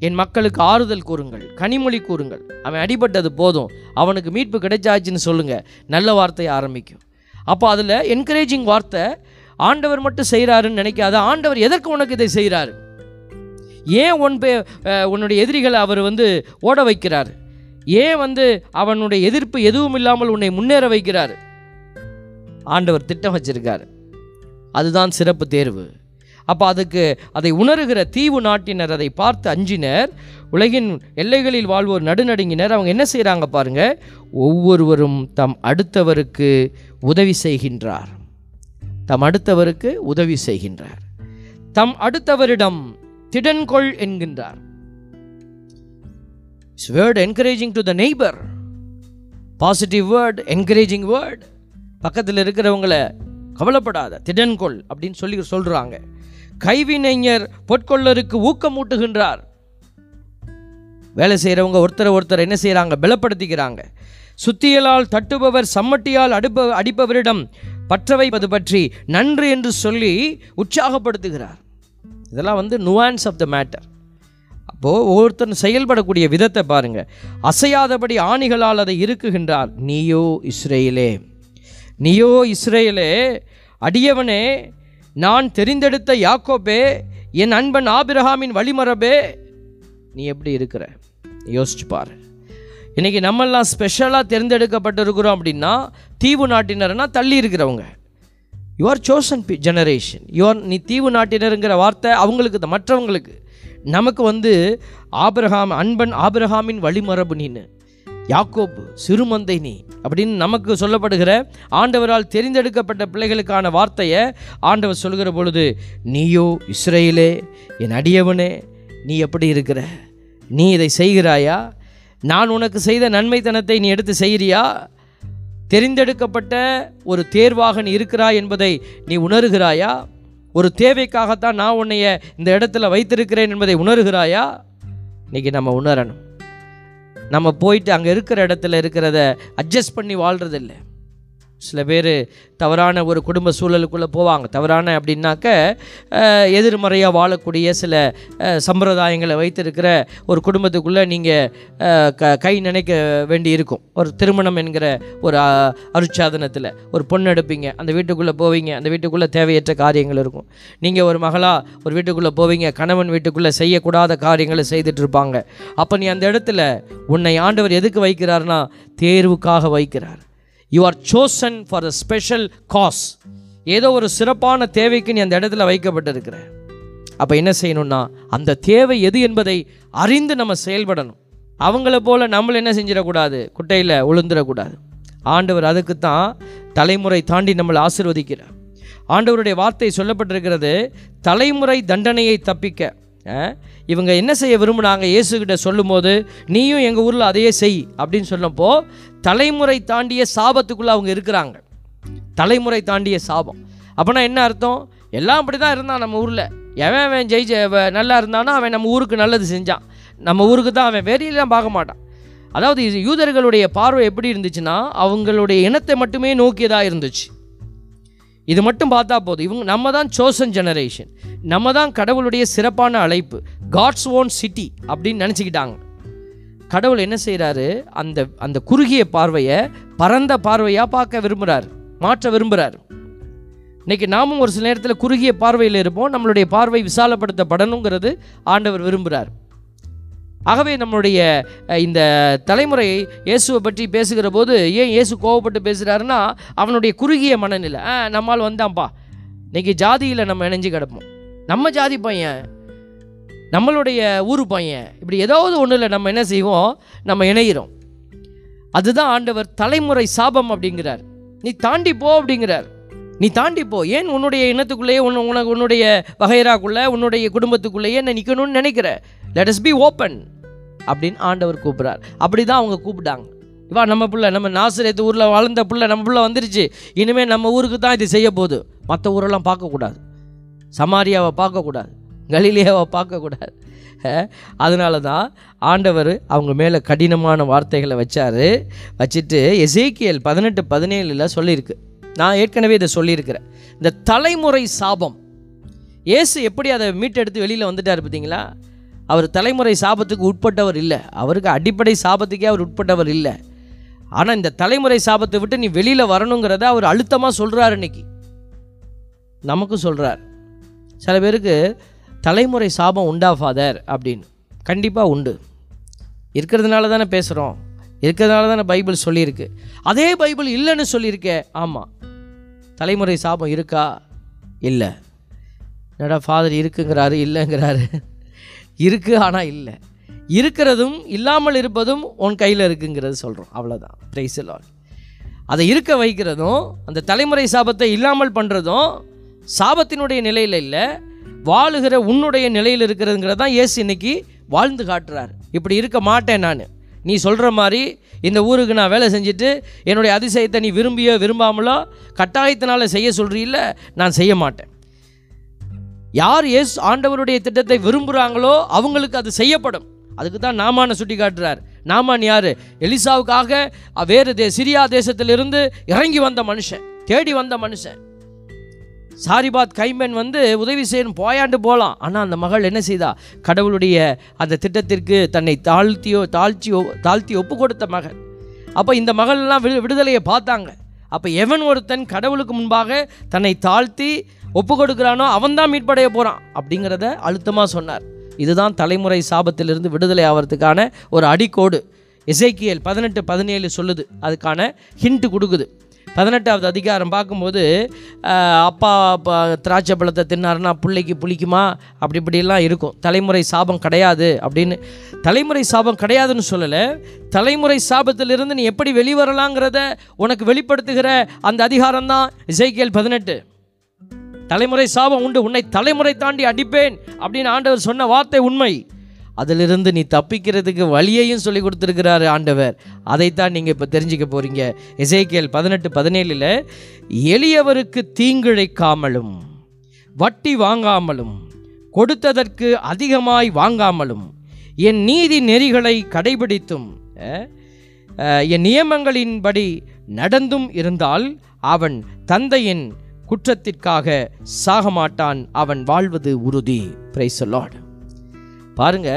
என் மக்களுக்கு ஆறுதல் கூறுங்கள் கனிமொழி கூறுங்கள். அவன் அடிபட்டது போதும். அவனுக்கு மீட்பு கிடைச்சாச்சுன்னு சொல்லுங்கள் நல்ல வார்த்தையை ஆரம்பிக்கும். அப்போ அதில் என்கரேஜிங் வார்த்தை ஆண்டவர் மட்டும் செய்கிறாருன்னு நினைக்காத ஆண்டவர் எதற்கு உனக்கு இதை செய்கிறாரு ஏன் உன் பே உன்னுடைய எதிரிகளை அவர் வந்து ஓட வைக்கிறார்? ஏன் வந்து அவனுடைய எதிர்ப்பு எதுவும் இல்லாமல் உன்னை முன்னேற வைக்கிறார்? ஆண்டவர் திட்டம் வச்சிருக்கார் அதுதான் சிறப்பு தேர்வு. அப்போ அதுக்கு அதை உணர்கிற தீவு நாட்டினர் அதை பார்த்து அஞ்சினர். உலகின் எல்லைகளில் வாழ்வோர் நடுநடுங்கினர். அவங்க என்ன செய்கிறாங்க பாருங்கள் ஒவ்வொருவரும் தம் அடுத்தவருக்கு உதவி செய்கின்றார். தம் அடுத்தவருக்கு உதவி செய்கின்றார். தம் அடுத்தவரிடம் திடன்கொள் என்கின்றார். It's word encouraging to the neighbour positive word encouraging word பக்கத்தில் இருக்கிறவங்கள கவலைப்படாத திடன்கொள் அப்படின்னு சொல்லி சொல்கிறாங்க கைவினைஞர் பொற்கொள்ளருக்கு ஊக்கமூட்டுகின்றார். வேலை செய்கிறவங்க ஒருத்தரை ஒருத்தர் என்ன செய்கிறாங்க பலப்படுத்திக்கிறாங்க. சுத்தியலால் தட்டுபவர் சம்மட்டியால் அடுப்ப அடிப்பவரிடம் பற்ற வைப்பது பற்றி நன்று என்று சொல்லி உற்சாகப்படுத்துகிறார். இதெல்லாம் வந்து நுவான்ஸ் ஆஃப் த மேட்டர் அப்போது ஒவ்வொருத்தரும் செயல்படக்கூடிய விதத்தை பாருங்கள் அசையாதபடி ஆணிகளால் அதை இருக்குகின்றார் நீயோ இஸ்ரேலே. நீயோ இஸ்ரேலே அடியவனே நான் தெரிந்தெடுத்த யாக்கோபே என் அன்பன் ஆபிரஹாமின் வழிமரபே நீ எப்படி இருக்கிற? யோசிச்சு பாரு. இன்றைக்கி நம்மெல்லாம் ஸ்பெஷலாக தேர்ந்தெடுக்கப்பட்டிருக்கிறோம் அப்படின்னா தீவு நாட்டினர்னா தள்ளி இருக்கிறவங்க. Your chosen be generation your நீ தீவு நாட்டினருங்கிற வார்த்தை அவங்களுக்கு தான் மற்றவங்களுக்கு. நமக்கு வந்து ஆபிரஹாம் அன்பன் ஆபிரஹாமின் வழிமரபு நீன்னு யாக்கோப்பு சிறுமந்தை நீ அப்படின்னு நமக்கு சொல்லப்படுகிற ஆண்டவரால் தெரிந்தெடுக்கப்பட்ட பிள்ளைகளுக்கான வார்த்தையை ஆண்டவர் சொல்கிற பொழுது நீயோ இஸ்ரேலே என் அடியவனே நீ எப்படி இருக்கிற? நீ இதை செய்கிறாயா? நான் உனக்கு செய்த நன்மைத்தனத்தை நீ எடுத்து செய்கிறியா? தெரிந்தெடுக்கப்பட்ட ஒரு தேர்வாக நீ இருக்கிறாய் என்பதை நீ உணர்கிறாயா? ஒரு தேவைக்காகத்தான் நான் உன்னைய இந்த இடத்துல வைத்திருக்கிறேன் என்பதை உணர்கிறாயா? இன்றைக்கி நம்ம உணரணும். நம்ம போயிட்டு அங்கே இருக்கிற இடத்துல இருக்கிறத அட்ஜஸ்ட் பண்ணி வாழ்கிறதில்ல சில பேர் தவறான ஒரு குடும்ப சூழலுக்குள்ளே போவாங்க. தவறான அப்படின்னாக்க எதிர்மறையாக வாழக்கூடிய சில சம்பிரதாயங்களை வைத்திருக்கிற ஒரு குடும்பத்துக்குள்ளே நீங்கள் க கை நினைக்க வேண்டி இருக்கும் ஒரு திருமணம் என்கிற ஒரு அருட்சாதனத்தில் ஒரு பொண்ணு எடுப்பீங்க அந்த வீட்டுக்குள்ளே போவீங்க அந்த வீட்டுக்குள்ளே தேவையற்ற காரியங்கள் இருக்கும். நீங்கள் ஒரு மகளாக ஒரு வீட்டுக்குள்ளே போவீங்க கணவன் வீட்டுக்குள்ளே செய்யக்கூடாத காரியங்களை செய்துட்டு இருப்பாங்க அப்போ நீ அந்த இடத்துல உன்னை ஆண்டவர் எதுக்கு வைக்கிறார்னா தேர்வுக்காக வைக்கிறார். You are chosen for a special cause ஏதோ ஒரு சிறப்பான தேவைக்கு நீ அந்த இடத்துல வைக்கப்பட்டிருக்கிற. அப்போ என்ன செய்யணும்னா அந்த தேவை எது என்பதை அறிந்து நம்ம செயல்படணும். அவங்கள போல் நம்மள என்ன செஞ்சிடக்கூடாது? குட்டையில் உளுந்துடக்கூடாது. ஆண்டவர் அதுக்கு தான் தலைமுறை தாண்டி நம்மளை ஆசிர்வதிக்கிறார். ஆண்டவருடைய வார்த்தை சொல்லப்பட்டிருக்கிறது தலைமுறை தண்டனையை தப்பிக்க. இவங்க என்ன செய்ய விரும்புனாங்க? இயேசுகிட்ட சொல்லும்போது நீயும் எங்கள் ஊரில் அதையே செய் அப்படின்னு சொன்னப்போ தலைமுறை தாண்டிய சாபத்துக்குள்ளே அவங்க இருக்கிறாங்க. தலைமுறை தாண்டிய சாபம். அப்போனா என்ன அர்த்தம்? எல்லாம் அப்படி தான் இருந்தான் நம்ம ஊரில். எவன் அவன் ஜெயிச்ச நல்லா இருந்தானோ அவன் நம்ம ஊருக்கு நல்லது செஞ்சான். நம்ம ஊருக்கு தான் அவன் வெளியெல்லாம் பார்க்க மாட்டான். அதாவது இது யூதர்களுடைய பார்வை எப்படி இருந்துச்சுன்னா அவங்களுடைய இனத்தை மட்டுமே நோக்கியதாக இருந்துச்சு. இது மட்டும் பார்த்தா போதும். இவங்க நம்ம தான் சோசன் ஜெனரேஷன் நம்ம தான் கடவுளுடைய சிறப்பான அழைப்பு. காட்ஸ் ஓன் சிட்டி அப்படின்னு நினச்சிக்கிட்டாங்க. கடவுள் என்ன செய்கிறாரு அந்த அந்த குறுகிய பார்வையை பரந்த பார்வையாக பார்க்க விரும்புகிறார் மாற்ற விரும்புகிறார் இன்னைக்கு நாமும் ஒரு சில நேரத்தில் குறுகிய பார்வையில் இருப்போம். நம்மளுடைய பார்வை விசாலப்படுத்தப்படணுங்கிறது ஆண்டவர் விரும்புகிறார் ஆகவே நம்மளுடைய இந்த தலைமுறை இயேசுவை பற்றி பேசுகிற போது ஏன் இயேசு கோவப்பட்டு பேசுகிறாருன்னா அவனுடைய குறுகிய மனநிலை ஆ நம்மால் வந்தான்ப்பா இன்னைக்கு ஜாதியில் நம்ம இணைஞ்சு கிடப்போம். நம்ம ஜாதி பையன் நம்மளுடைய ஊர் பையன். இப்படி ஏதாவது ஒன்றில் நம்ம என்ன செய்வோம்? நம்ம இணைகிறோம் அதுதான் ஆண்டவர் தலைமுறை சாபம் அப்படிங்கிறார். நீ தாண்டி போ அப்படிங்கிறார். நீ தாண்டி போ. ஏன் உன்னுடைய இனத்துக்குள்ளேயே உன் உனக்கு உன்னுடைய வகைராக்குள்ளே உன்னுடைய குடும்பத்துக்குள்ளேயே நான் நிற்கணும்னு நினைக்கிற? லெட் அஸ் பி ஓப்பன் அப்படின்னு ஆண்டவர் கூப்பிட்றார். அப்படி தான் அவங்க கூப்பிட்டாங்க. இவா நம்ம பிள்ளை நம்ம நாசிரியத்து ஊரில் வளர்ந்த பிள்ளை நம்ம பிள்ளை வந்துருச்சு. இனிமேல் நம்ம ஊருக்கு தான் இது செய்ய போகுது மற்ற ஊரெல்லாம் பார்க்கக்கூடாது. சமாரியாவை பார்க்கக்கூடாது. கலிலேயாவை பார்க்கக்கூடாது. அதனால தான் ஆண்டவர் அவங்க மேலே கடினமான வார்த்தைகளை வச்சார். வச்சுட்டு எசேக்கியல் பதினெட்டு பதினேழில் சொல்லியிருக்கு. நான் ஏற்கனவே இதை சொல்லியிருக்கிறேன். இந்த தலைமுறை சாபம். இயேசு எப்படி அதை மீட்டெடுத்து வெளியில் வந்துட்டார் பார்த்தீங்களா? அவர் தலைமுறை சாபத்துக்கு உட்பட்டவர் இல்லை. அவருக்கு அடிப்படை சாபத்துக்கே அவர் உட்பட்டவர் இல்லை. ஆனால் இந்த தலைமுறை சாபத்தை விட்டு நீ வெளியில் வரணுங்கிறத அவர் அழுத்தமாக சொல்கிறார் இன்னைக்கு. நமக்கும் சொல்கிறார் சில பேருக்கு தலைமுறை சாபம் உண்டா ஃபாதர் அப்படின்னு. கண்டிப்பாக உண்டு. இருக்கிறதுனால தானே பேசுகிறோம் இருக்கிறதுனால தானே பைபிள் சொல்லியிருக்கு. அதே பைபிள் இல்லைன்னு சொல்லியிருக்கே. ஆமாம் தலைமுறை சாபம் இருக்கா? இல்லை. என்னடா ஃபாதர் இருக்குங்கிறாரு இல்லைங்கிறாரு? இருக்குது ஆனால் இல்லை. இருக்கிறதும் இல்லாமல் இருப்பதும் உன் கையில் இருக்குங்கிறது சொல்கிறோம் அவ்வளோதான் பிரைஸ் அதை இருக்க வைக்கிறதும் அந்த தலைமுறை சாபத்தை இல்லாமல் பண்ணுறதும் சாபத்தினுடைய நிலையில் இல்லை. வாழுகிற உன்னுடைய நிலையில் இருக்கிறதுங்கிறது தான் இயேசு இன்னைக்கு வாழ்ந்து காட்டுறார். இப்படி இருக்க மாட்டேன் நான். நீ சொல்கிற மாதிரி இந்த ஊருக்கு நான் வேலை செஞ்சுட்டு என்னுடைய அதிசயத்தை நீ விரும்பியோ விரும்பாமலோ கட்டாயத்தினால் செய்ய சொல்கிறீல்ல நான் செய்ய மாட்டேன். யார் எஸ் ஆண்டவருடைய திட்டத்தை விரும்புகிறாங்களோ அவங்களுக்கு அது செய்யப்படும். அதுக்கு தான் நாமான சுட்டி காட்டுறார். நாமான் யார்? எலிசாவுக்காக வேறு தே சிரியா தேசத்திலிருந்து இறங்கி வந்த மனுஷன் தேடி வந்த மனுஷன். சாரிபாத் கைம்பெண் வந்து உதவி செய்யணும் போயாண்டு போகலாம் ஆனால் அந்த மகள் என்ன செய்தா? கடவுளுடைய அந்த திட்டத்திற்கு தன்னை தாழ்த்தியோ தாழ்த்தி ஒ- தாழ்த்தி ஒப்பு கொடுத்த மகள். அப்போ இந்த மகள்லாம் விடு விடுதலையை பார்த்தாங்க. அப்போ எவன் ஒருத்தன் கடவுளுக்கு முன்பாக தன்னை தாழ்த்தி ஒப்பு கொடுக்குறானோ அவன் தான் மீட்படைய போகிறான் அப்படிங்கிறத அழுத்தமாக சொன்னார். இதுதான் தலைமுறை சாபத்திலிருந்து விடுதலை ஆகிறதுக்கான ஒரு அடிக்கோடு. இசைக்கியல் பதினெட்டு பதினேழு சொல்லுது. அதுக்கான ஹிண்ட் கொடுக்குது. பதினெட்டாவது அதிகாரம் பார்க்கும்போது அப்பா அப்பா திராட்சை பழத்தை தின்னாருன்னா பிள்ளைக்கு புளிக்குமா? அப்படி இப்படிலாம் இருக்கும். தலைமுறை சாபம் கிடையாது அப்படின்னு. தலைமுறை சாபம் கிடையாதுன்னு சொல்லலை. தலைமுறை சாபத்திலிருந்து நீ எப்படி வெளிவரலாங்கிறத உனக்கு வெளிப்படுத்துகிற அந்த அதிகாரம் தான் இசைக்கியல் பதினெட்டு. தலைமுறை சாபம் உண்டு. உன்னை தலைமுறை தாண்டி அடிப்பேன் அப்படின்னு ஆண்டவர் சொன்ன வார்த்தை உண்மை. அதிலிருந்து நீ தப்பிக்கிறதுக்கு வழியையும் சொல்லி கொடுத்துருக்கிறாரு ஆண்டவர். அதைத்தான் நீங்கள் இப்போ தெரிஞ்சுக்க போகிறீங்க எசேக்கியல் பதினெட்டு பதினேழில் எளியவருக்கு தீங்கிழைக்காமலும் வட்டி வாங்காமலும் கொடுத்ததற்கு அதிகமாய் வாங்காமலும் என் நீதி நெறிகளை கடைபிடித்தும் என் நியமங்களின்படி நடந்தும் இருந்தால் அவன் தந்தையின் குற்றத்திற்காக சாகமாட்டான் அவன் வாழ்வது உறுதி. பிரைஸ் பாருங்க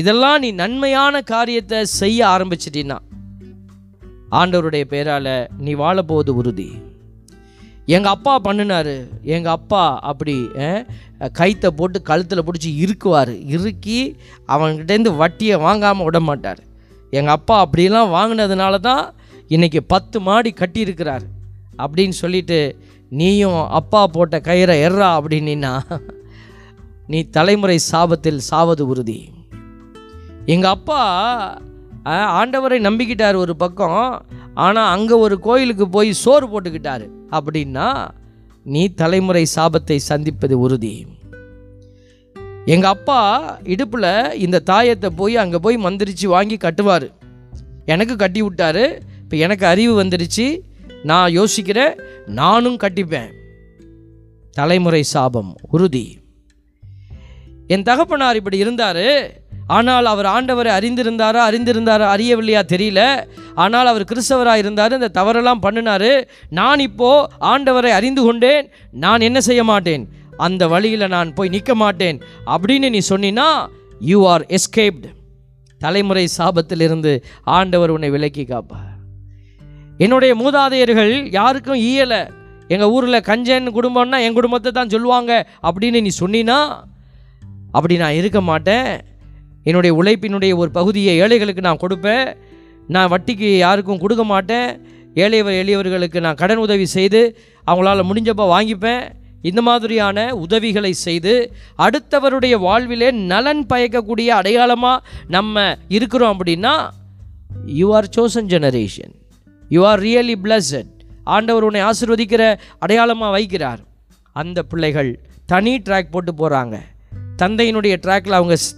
இதெல்லாம் நீ நன்மையான காரியத்தை செய்ய ஆரம்பிச்சிட்டின்னா ஆண்டவருடைய பேரால நீ வாழப்போவது உறுதி. எங்கள் அப்பா பண்ணினாரு எங்கள் அப்பா அப்படி கைத்தை போட்டு கழுத்தில் பிடிச்சி இறுக்குவார். இறுக்கி அவன்கிட்டேருந்து வட்டியை வாங்காமல் விட மாட்டார் எங்கள் அப்பா அப்படிலாம் வாங்கினதுனால தான் இன்றைக்கி பத்து மாடி கட்டியிருக்கிறார். அப்படின்னு சொல்லிட்டு நீயும் அப்பா போட்ட கயிறை எறா அப்படின்னா நீ தலைமுறை சாபத்தில் சாவது உறுதி. எங்கள் அப்பா ஆண்டவரை நம்பிக்கிட்டார் ஒரு பக்கம் ஆனால் அங்கே ஒரு கோயிலுக்கு போய் சோறு போட்டுக்கிட்டாரு. அப்படின்னா நீ தலைமுறை சாபத்தை சந்திப்பது உறுதி. எங்கள் அப்பா இடுப்பில் இந்த தாயத்தை போய் அங்கே போய் மந்திரிச்சு வாங்கி கட்டுவார். எனக்கு கட்டி விட்டாரு இப்போ எனக்கு அறிவு வந்துருச்சு நான் யோசிக்கிறேன் நானும் கட்டிப்பேன். தலைமுறை சாபம் உறுதி. என் தகப்பனார் இப்படி இருந்தார். ஆனால் அவர் ஆண்டவரை அறிந்திருந்தாரா அறிந்திருந்தாரா அறியவில்லையா தெரியல. ஆனால் அவர் கிறிஸ்தவராக இருந்தார் இந்த தவறெல்லாம் பண்ணினாரு. நான் இப்போது ஆண்டவரை அறிந்து கொண்டேன் நான் என்ன செய்ய மாட்டேன்? அந்த வழியில் நான் போய் நிற்க மாட்டேன். அப்படின்னு நீ சொன்னினா யூ ஆர் எஸ்கேப்டு தலைமுறை சாபத்திலிருந்து ஆண்டவர் உன்னை விலக்கி காப்பார். என்னுடைய மூதாதையர்கள் யாருக்கும் ஈயலை. எங்கள் ஊரில் கஞ்சன் குடும்பம்னா என் குடும்பத்தை தான் சொல்லுவாங்க அப்படின்னு நீ சொன்னினா அப்படி நான் இருக்க மாட்டேன். என்னுடைய உழைப்பினுடைய ஒரு பகுதியை ஏழைகளுக்கு நான் கொடுப்பேன். நான் வட்டிக்கு யாருக்கும் கொடுக்க மாட்டேன். ஏழையவர் எளியவர்களுக்கு நான் கடன் உதவி செய்து அவங்களால முடிஞ்சப்போ வாங்கிப்பேன். இந்த மாதிரியான உதவிகளை செய்து அடுத்தவருடைய வாழ்விலே நலன் பயக்கக்கூடிய அடையாளமாக நம்ம இருக்கிறோம் அப்படின்னா you are chosen generation you are really blessed ஆண்டவர் உன்னை ஆசிர்வதிக்கிற அடையாளமாக வைக்கிறார். அந்த பிள்ளைகள் தனி ட்ராக் போட்டு போகிறாங்க தந்தையினுடைய ட்ராக்கில் அவங்க ஸ்-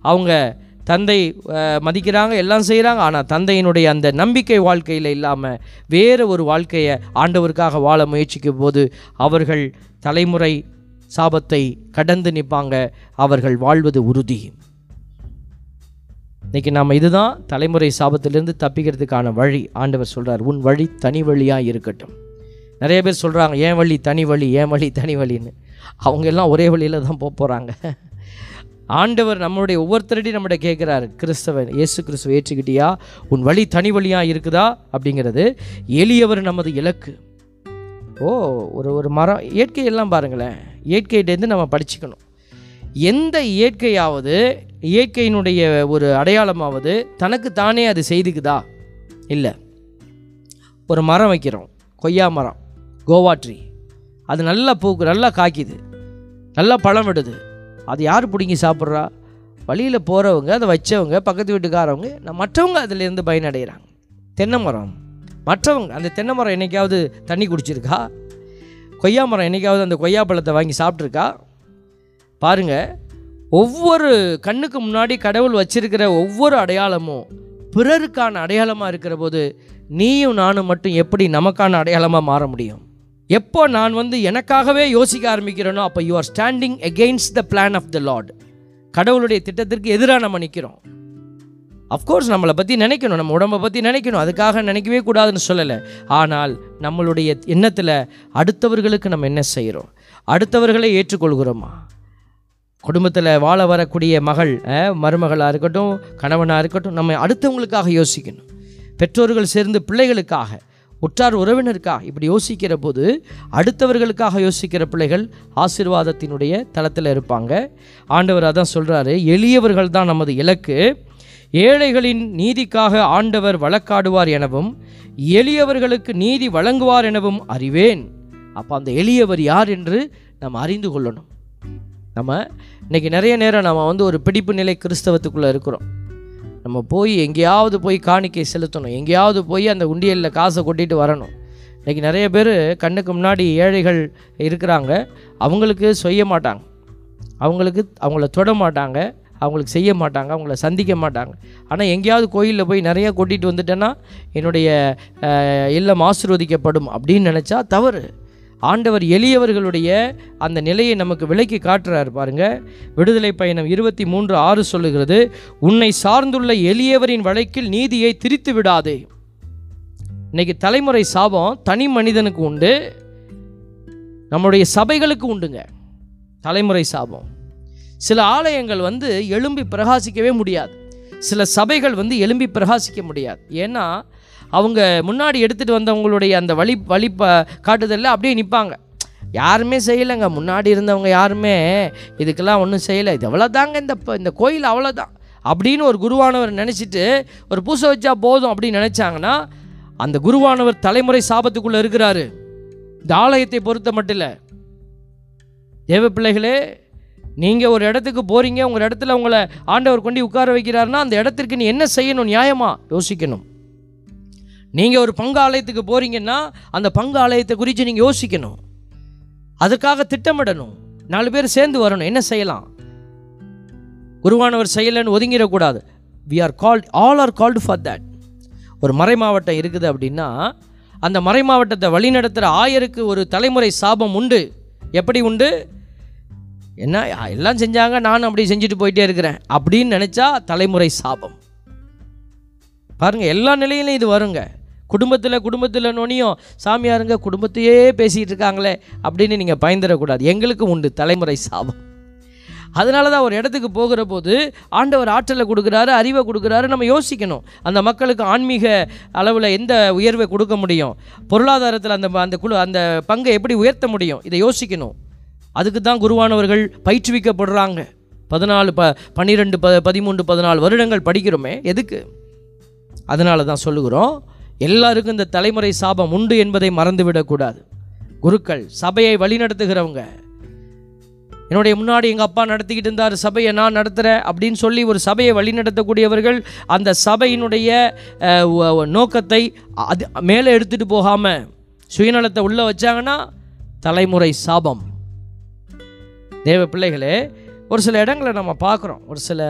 அவங்க தந்தை மதிக்கிறாங்க எல்லாம் செய்கிறாங்க ஆனால் தந்தையினுடைய அந்த நம்பிக்கை வாழ்க்கையில் இல்லாமல் வேறு ஒரு வாழ்க்கையை ஆண்டவருக்காக வாழ முயற்சிக்கும் போது அவர்கள் தலைமுறை சாபத்தை கடந்து நிற்பாங்க. அவர்கள் வாழ்வது உறுதி. இன்றைக்கி நாம் இதுதான் தலைமுறை சாபத்திலிருந்து தப்பிக்கிறதுக்கான வழி. ஆண்டவர் சொல்கிறார் உன் வழி தனி வழியாக இருக்கட்டும். நிறைய பேர் சொல்கிறாங்க ஏன் வழி தனி வழி? ஏன் வழி தனி வழின்னு? அவங்க எல்லாம் ஒரே வழியில் தான் போக போகிறாங்க ஆண்டவர் நம்மளுடைய ஒவ்வொருத்தருடையும் நம்மகிட்ட கேட்குறாரு கிறிஸ்தவன் இயேசு கிறிஸ்துவ ஏற்றுக்கிட்டியா? உன் வழி தனி வழியாக இருக்குதா? அப்படிங்கிறது எளியவர் நமது இலக்கு. ஓ ஒரு ஒரு மரம் இயற்கையெல்லாம் பாருங்களேன். இயற்கையிட்டேருந்து நம்ம படிச்சுக்கணும். எந்த இயற்கையாவது இயற்கையினுடைய ஒரு அடையாளமாவது தனக்கு தானே அது செய்துக்குதா? இல்லை. ஒரு மரம் வைக்கிறோம் கொய்யா மரம் கோவா ட்ரீ. அது நல்லா பூக்கு நல்லா காய்க்குது. நல்லா பழம் விடுது. அது யார் பிடிங்கி சாப்பிட்றா? வழியில் போகிறவங்க அதை வச்சவங்க பக்கத்து வீட்டுக்காரவங்க நான் மற்றவங்க அதிலேருந்து பயனடைகிறாங்க. தென்னை மரம். மற்றவங்க அந்த தென்னை மரம் என்னைக்காவது தண்ணி குடிச்சிருக்கா? கொய்யா மரம் என்னைக்காவது அந்த கொய்யா பழத்தை வாங்கி சாப்பிட்ருக்கா? பாருங்க ஒவ்வொரு கண்ணுக்கு முன்னாடி கடவுள் வச்சிருக்கிற ஒவ்வொரு அடையாளமும் பிறருக்கான அடையாளமாக இருக்கிற போது நீயும் நானும் மட்டும் எப்படி நமக்கான அடையாளமாக மாற முடியும்? எப்போ நான் வந்து எனக்காகவே யோசிக்க ஆரம்பிக்கிறேனோ அப்போ you are standing against the plan of the lord கடவுளுடைய திட்டத்திற்கு எதிராக நம்ம நிற்கிறோம் அஃப்கோர்ஸ் நம்மளை பற்றி நினைக்கணும் நம்ம உடம்பை பற்றி நினைக்கணும் அதுக்காக நினைக்கவே கூடாதுன்னு சொல்லலை. ஆனால் நம்மளுடைய எண்ணத்தில் அடுத்தவர்களுக்கு நம்ம என்ன செய்கிறோம் அடுத்தவர்களை ஏற்றுக்கொள்கிறோமா? குடும்பத்தில் வாழ வரக்கூடிய மகள் மருமகளாக இருக்கட்டும் கணவனாக இருக்கட்டும் நம்ம அடுத்தவங்களுக்காக யோசிக்கணும். பெற்றோர்கள் சேர்ந்து பிள்ளைகளுக்காக உற்றார் உறவினருக்கா இப்படி யோசிக்கிற போது அடுத்தவர்களுக்காக யோசிக்கிற பிள்ளைகள் ஆசீர்வாதத்தினுடைய தளத்தில் இருப்பாங்க. ஆண்டவர் அதான் சொல்கிறாரு எளியவர்கள் தான் நமது இலக்கு. ஏழைகளின் நீதிக்காக ஆண்டவர் வழக்காடுவார் எனவும் எளியவர்களுக்கு நீதி வழங்குவார் எனவும் அறிவேன். அப்போ அந்த எளியவர் யார் என்று நாம் அறிந்து கொள்ளணும். நம்ம இன்னைக்கு நிறைய நேரம் நம்ம வந்து ஒரு பிடிப்பு நிலை கிறிஸ்தவத்துக்குள்ளே இருக்கிறோம். நம்ம போய் எங்கேயாவது போய் காணிக்கை செலுத்தணும். எங்கேயாவது போய் அந்த உண்டியலில் காசை கொட்டிட்டு வரணும். இன்றைக்கி நிறைய பேர் கண்ணுக்கு முன்னாடி ஏழைகள் இருக்கிறாங்க. அவங்களுக்கு செய்ய மாட்டாங்க. அவங்களுக்கு அவங்கள தொட மாட்டாங்க. அவங்களுக்கு செய்ய மாட்டாங்க. அவங்கள சந்திக்க மாட்டாங்க. ஆனால் எங்கேயாவது கோயிலில் போய் நிறைய கொட்டிட்டு வந்துட்டேன்னா என்னுடைய இல்லம் ஆசிர்வதிக்கப்படும் அப்படின்னு நினச்சா தவறு. ஆண்டவர் எளியவர்களுடைய அந்த நிலையை நமக்கு விலைக்கு காட்டுறார் பாருங்க. விடுதலை பயணம் இருபத்தி மூன்று ஆறு சொல்லுகிறது உன்னை சார்ந்துள்ள எளியவரின் வழக்கில் நீதியை திரித்து விடாதே. இன்னைக்கு தலைமுறை சாபம் தனி மனிதனுக்கு உண்டு நம்முடைய சபைகளுக்கு உண்டுங்க. தலைமுறை சாபம். சில ஆலயங்கள் வந்து எழும்பி பிரகாசிக்கவே முடியாது. சில சபைகள் வந்து எழும்பி பிரகாசிக்க முடியாது. ஏன்னா அவங்க முன்னாடி எடுத்துகிட்டு வந்தவங்களுடைய அந்த வழி வழி ப காட்டுதலில் அப்படியே நிற்பாங்க யாருமே செய்யலைங்க. முன்னாடி இருந்தவங்க யாருமே இதுக்கெல்லாம் ஒன்றும் செய்யலை. இது அவ்வளோதாங்க இந்த இந்த கோயில் அவ்வளோதான் அப்படின்னு ஒரு குருவானவர் நினச்சிட்டு ஒரு பூசை வச்சா போதும் அப்படின்னு நினச்சாங்கன்னா அந்த குருவானவர் தலைமுறை சாபத்துக்குள்ளே இருக்கிறாரு. இந்த ஆலயத்தை பொறுத்த மட்டும் இல்லை. தேவ பிள்ளைகளே நீங்கள் ஒரு இடத்துக்கு போகிறீங்க உங்கள் இடத்துல உங்களை ஆண்டவர் கொண்டு உட்கார வைக்கிறாருன்னா அந்த இடத்திற்கு நீ என்ன செய்யணும்? நியாயமாக யோசிக்கணும். நீங்கள் ஒரு பங்கு ஆலயத்துக்கு போகிறீங்கன்னா அந்த பங்கு ஆலயத்தை குறித்து நீங்கள் யோசிக்கணும். அதுக்காக திட்டமிடணும். நாலு பேர் சேர்ந்து வரணும். என்ன செய்யலாம்? குருவானவர் செய்யலைன்னு ஒதுங்கிடக்கூடாது. We are called all are called for that ஒரு மறை மாவட்டம் இருக்குது அப்படின்னா அந்த மறை மாவட்டத்தை வழிநடத்துகிற ஆயருக்கு ஒரு தலைமுறை சாபம் உண்டு. எப்படி உண்டு? என்ன எல்லாம் செஞ்சாங்க நானும் அப்படி செஞ்சுட்டு போயிட்டே இருக்கிறேன். அப்படின்னு நினச்சா தலைமுறை சாபம். பாருங்கள் எல்லா நிலையிலும் இது வருங்க. குடும்பத்தில் குடும்பத்தில் நொனியும் சாமியாருங்க குடும்பத்தையே பேசிகிட்டு இருக்காங்களே அப்படின்னு நீங்கள் பயந்துடக்கூடாது எங்களுக்கு உண்டு தலைமுறை சாபம். அதனால தான் ஒரு இடத்துக்கு போகிற போது ஆண்டவர் ஆற்றலை கொடுக்குறாரு அறிவை கொடுக்குறாரு நம்ம யோசிக்கணும். அந்த மக்களுக்கு ஆன்மீக அளவில் எந்த உயர்வை கொடுக்க முடியும்? பொருளாதாரத்தில் அந்த அந்த குழு அந்த பங்கை எப்படி உயர்த்த முடியும்? இதை யோசிக்கணும். அதுக்கு தான் குருவானவர்கள் பயிற்றுவிக்கப்படுறாங்க. பதினாலு ப பன்னிரெண்டு ப பதிமூன்று பதினாலு வருடங்கள் படிக்கிறோமே எதுக்கு? அதனால தான் சொல்லுகிறோம். எல்லாருக்கும் இந்த தலைமுறை சாபம் உண்டு என்பதை மறந்துவிடக்கூடாது. குருக்கள் சபையை வழிநடத்துகிறவங்க. என்னுடைய முன்னாடி எங்கள் அப்பா நடத்திக்கிட்டு இருந்தார் சபையை நான் நடத்துகிறேன் அப்படின்னு சொல்லி ஒரு சபையை வழிநடத்தக்கூடியவர்கள் அந்த சபையினுடைய நோக்கத்தை அது மேலே எடுத்துகிட்டு போகாமல் சுயநலத்தை உள்ளே வச்சாங்கன்னா தலைமுறை சாபம். தேவ பிள்ளைகளே ஒரு சில இடங்களை நம்ம பார்க்குறோம். ஒரு சில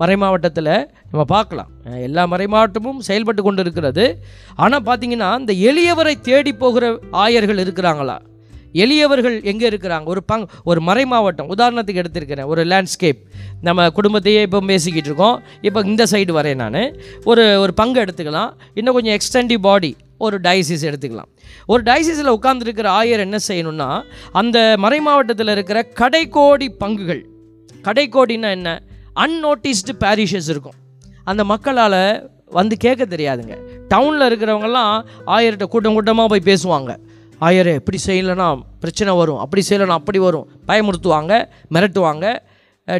மறை மாவட்டத்தில் நம்ம பார்க்கலாம். எல்லா மறை மாவட்டமும் செயல்பட்டு கொண்டு இருக்கிறது ஆனால் பார்த்தீங்கன்னா இந்த எளியவரை தேடி போகிற ஆயர்கள் இருக்கிறாங்களா? எளியவர்கள் எங்கே இருக்கிறாங்க? ஒரு பங் ஒரு மறை மாவட்டம் உதாரணத்துக்கு எடுத்திருக்கிறேன். ஒரு லேண்ட்ஸ்கேப் நம்ம குடும்பத்தையே இப்போ பேசிக்கிட்டு இருக்கோம். இப்போ இந்த சைடு வரேன் நான். ஒரு ஒரு பங்கு எடுத்துக்கலாம். இன்னும் கொஞ்சம் எக்ஸ்டெண்டிவ் பாடி ஒரு டயசிஸ் எடுத்துக்கலாம். ஒரு டயசிஸில் உட்கார்ந்துருக்கிற ஆயர் என்ன செய்யணும்னா அந்த மறை மாவட்டத்தில் இருக்கிற கடைக்கோடி பங்குகள். கடைக்கோடின்னா என்ன? அன்னோட்டிஸ்டு பேரிஷஸ் இருக்கும். அந்த மக்களால் வந்து கேட்க தெரியாதுங்க. டவுனில் இருக்கிறவங்கெல்லாம் ஆயர்கிட்ட கூட்டம் கூட்டமாக போய் பேசுவாங்க. ஆயரே இப்படி செய்யலைன்னா பிரச்சனை வரும். அப்படி செய்யலைன்னா அப்படி வரும். பயமுறுத்துவாங்க மிரட்டுவாங்க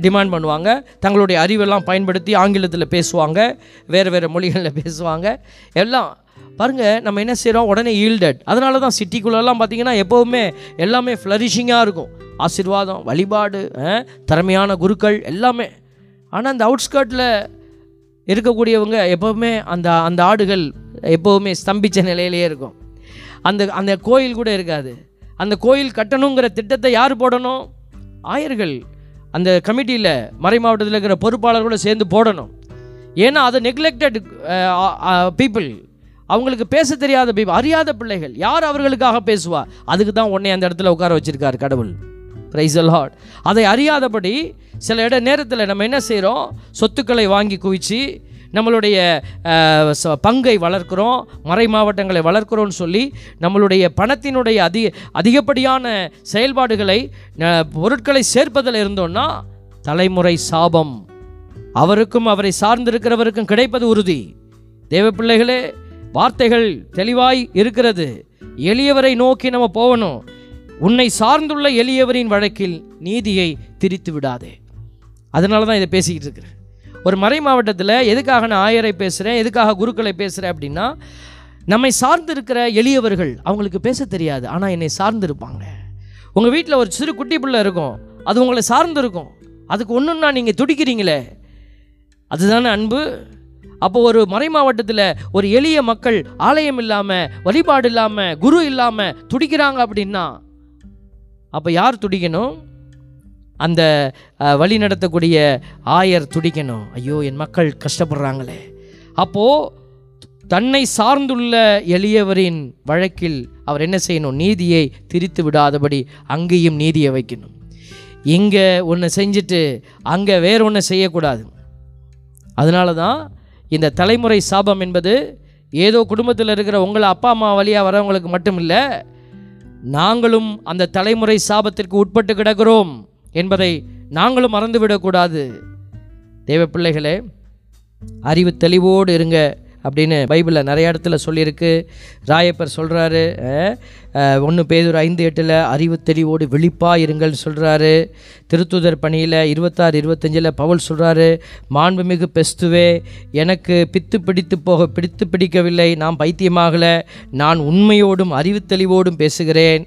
டிமாண்ட் பண்ணுவாங்க. தங்களுடைய அறிவெல்லாம் பயன்படுத்தி ஆங்கிலத்தில் பேசுவாங்க. வேறு வேறு மொழிகளில் பேசுவாங்க. எல்லாம் பாருங்க நம்ம என்ன செய்கிறோம் உடனே ஈல்டட் அதனால தான் சிட்டிக்குள்ளெல்லாம் பார்த்தீங்கன்னா எப்போவுமே எல்லாமே ஃப்ளரிஷிங்காக இருக்கும். ஆசிர்வாதம் வழிபாடு திறமையான குருக்கள் எல்லாமே. ஆனால் அந்த அவுட்ஸ்கர்ட்டில் இருக்கக்கூடியவங்க எப்போவுமே அந்த அந்த ஆடுகள் எப்போவுமே ஸ்தம்பித்த நிலையிலேயே இருக்கும். அந்த அந்த கோயில் கூட இருக்காது. அந்த கோயில் கட்டணுங்கிற திட்டத்தை யார் போடணும்? ஆயர்கள். அந்த கமிட்டியில் மறை மாவட்டத்தில் இருக்கிற பொறுப்பாளர்களோட சேர்ந்து போடணும். ஏன்னா அது நெக்லெக்டட் பீப்புள் அவங்களுக்கு பேச தெரியாத அறியாத பிள்ளைகள். யார் அவர்களுக்காக பேசுவா? அதுக்கு தான் உன்னை அந்த இடத்துல உட்கார வச்சிருக்கார் கடவுள். பிரைஸ் லார்ட் அதை அறியாதபடி சில இட நேரத்தில் நம்ம என்ன செய்கிறோம் சொத்துக்களை வாங்கி குவிச்சு நம்மளுடைய ச- பங்கை வளர்க்குறோம் மறை மாவட்டங்களை வளர்க்குறோன்னு சொல்லி நம்மளுடைய பணத்தினுடைய அதிக அதிகப்படியான செயல்பாடுகளை பொருட்களை சேர்ப்பதில் இருந்தோம்னா தலைமுறை சாபம். அவருக்கும் அவரை சார்ந்திருக்கிறவருக்கும் கிடைப்பது உறுதி. தேவ பிள்ளைகளே வார்த்தைகள் தெளிவாய் இருக்கிறது. எளியவரை நோக்கி நம்ம போகணும். உன்னை சார்ந்துள்ள எளியவரின் வழக்கில் நீதியை திரித்து விடாதே. அதனால தான் இதை பேசிக்கிட்டு இருக்கிறேன் ஒரு மறை மாவட்டத்தில் எதுக்காக நான் ஆயரை பேசுகிறேன் எதுக்காக குருக்களை பேசுகிறேன் அப்படின்னா நம்மை சார்ந்து இருக்கிற எளியவர்கள் அவங்களுக்கு பேச தெரியாது ஆனால் என்னை சார்ந்து இருப்பாங்க உங்கள் வீட்டில் ஒரு சிறு குட்டி பிள்ளை இருக்கும் அது உங்களை சார்ந்து இருக்கும் அதுக்கு ஒன்றுன்னா நீங்கள் துடிக்கிறீங்களே. அதுதானே அன்பு? அப்போ ஒரு மறை மாவட்டத்தில் ஒரு எளிய மக்கள் ஆலயம் இல்லாமல் வழிபாடு இல்லாமல் குரு இல்லாமல் துடிக்கிறாங்க அப்படின்னா அப்போ யார் துடிக்கணும்? அந்த வழி நடத்தக்கூடிய ஆயர் துடிக்கணும். ஐயோ என் மக்கள் கஷ்டப்படுறாங்களே. அப்போது தன்னை சார்ந்துள்ள எளியவரின் வழக்கில் அவர் என்ன செய்யணும்? நீதியை திரித்து விடாதபடி அங்கேயும் நீதியை வைக்கணும். இங்கே ஒன்று செஞ்சுட்டு அங்கே வேற ஒன்று செய்யக்கூடாது. அதனால தான் இந்த தலைமுறை சாபம் என்பது ஏதோ குடும்பத்தில் இருக்கிற உங்களை அப்பா அம்மா வழியாக வரவங்களுக்கு மட்டும் இல்லை நாங்களும் அந்த தலைமுறை சாபத்திற்கு உட்பட்டு கிடக்கிறோம் என்பதை நாங்களும் மறந்துவிடக்கூடாது. தேவ பிள்ளைகளே அறிவு தெளிவோடு இருங்க. அப்படின்னு பைபிளில் நிறைய இடத்துல சொல்லியிருக்கு. ராயப்பர் சொல்கிறாரு ஒன்று பேதூர் ஐந்து எட்டில் அறிவு தெளிவோடு விழிப்பாக இருங்கள்னு சொல்கிறாரு திருத்துதர் பணியில் இருபத்தாறு இருபத்தஞ்சில் பவுல் சொல்கிறாரு மாண்புமிகு பெஸ்துவே எனக்கு பித்து பிடித்து போக பிடித்து பிடிக்கவில்லை. நான் பைத்தியமாகலை. நான் உண்மையோடும் அறிவு தெளிவோடும் பேசுகிறேன்.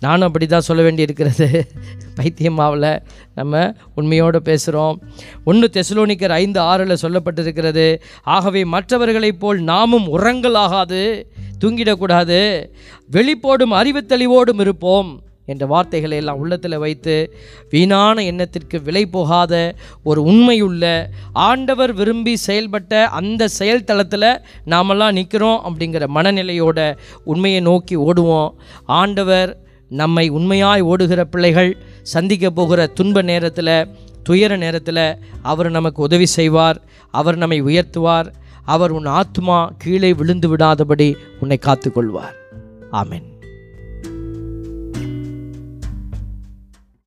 நானும் அப்படி தான் சொல்ல வேண்டியிருக்கிறது. பைத்தியமாவில். நம்ம உண்மையோடு பேசுகிறோம் ஒன்று தெசலோனிக்கர் ஐந்து ஆறில் சொல்லப்பட்டிருக்கிறது. ஆகவே மற்றவர்களைப் போல் நாமும் உறங்கலாகாது தூங்கிடக்கூடாது வெளிப்போடும் அறிவு தெளிவோடும் இருப்போம் என்ற வார்த்தைகளை எல்லாம் உள்ளத்தில் வைத்து வீணான எண்ணத்திற்கு விலை போகாத ஒரு உண்மையுள்ள ஆண்டவர் விரும்பி செயல்பட்ட அந்த செயல் தளத்தில் நாமெல்லாம் நிற்கிறோம் அப்படிங்கிற மனநிலையோட உண்மையை நோக்கி ஓடுவோம். ஆண்டவர் நம்மை உண்மையாய் ஓடுகிற பிள்ளைகள் சந்திக்க போகிற துன்ப நேரத்தில் துயர நேரத்தில் அவர் நமக்கு உதவி செய்வார் அவர் நம்மை உயர்த்துவார் அவர் உன் ஆத்மா கீழே விழுந்து விடாதபடி உன்னை காத்துக்கொள்வார். ஆமென்.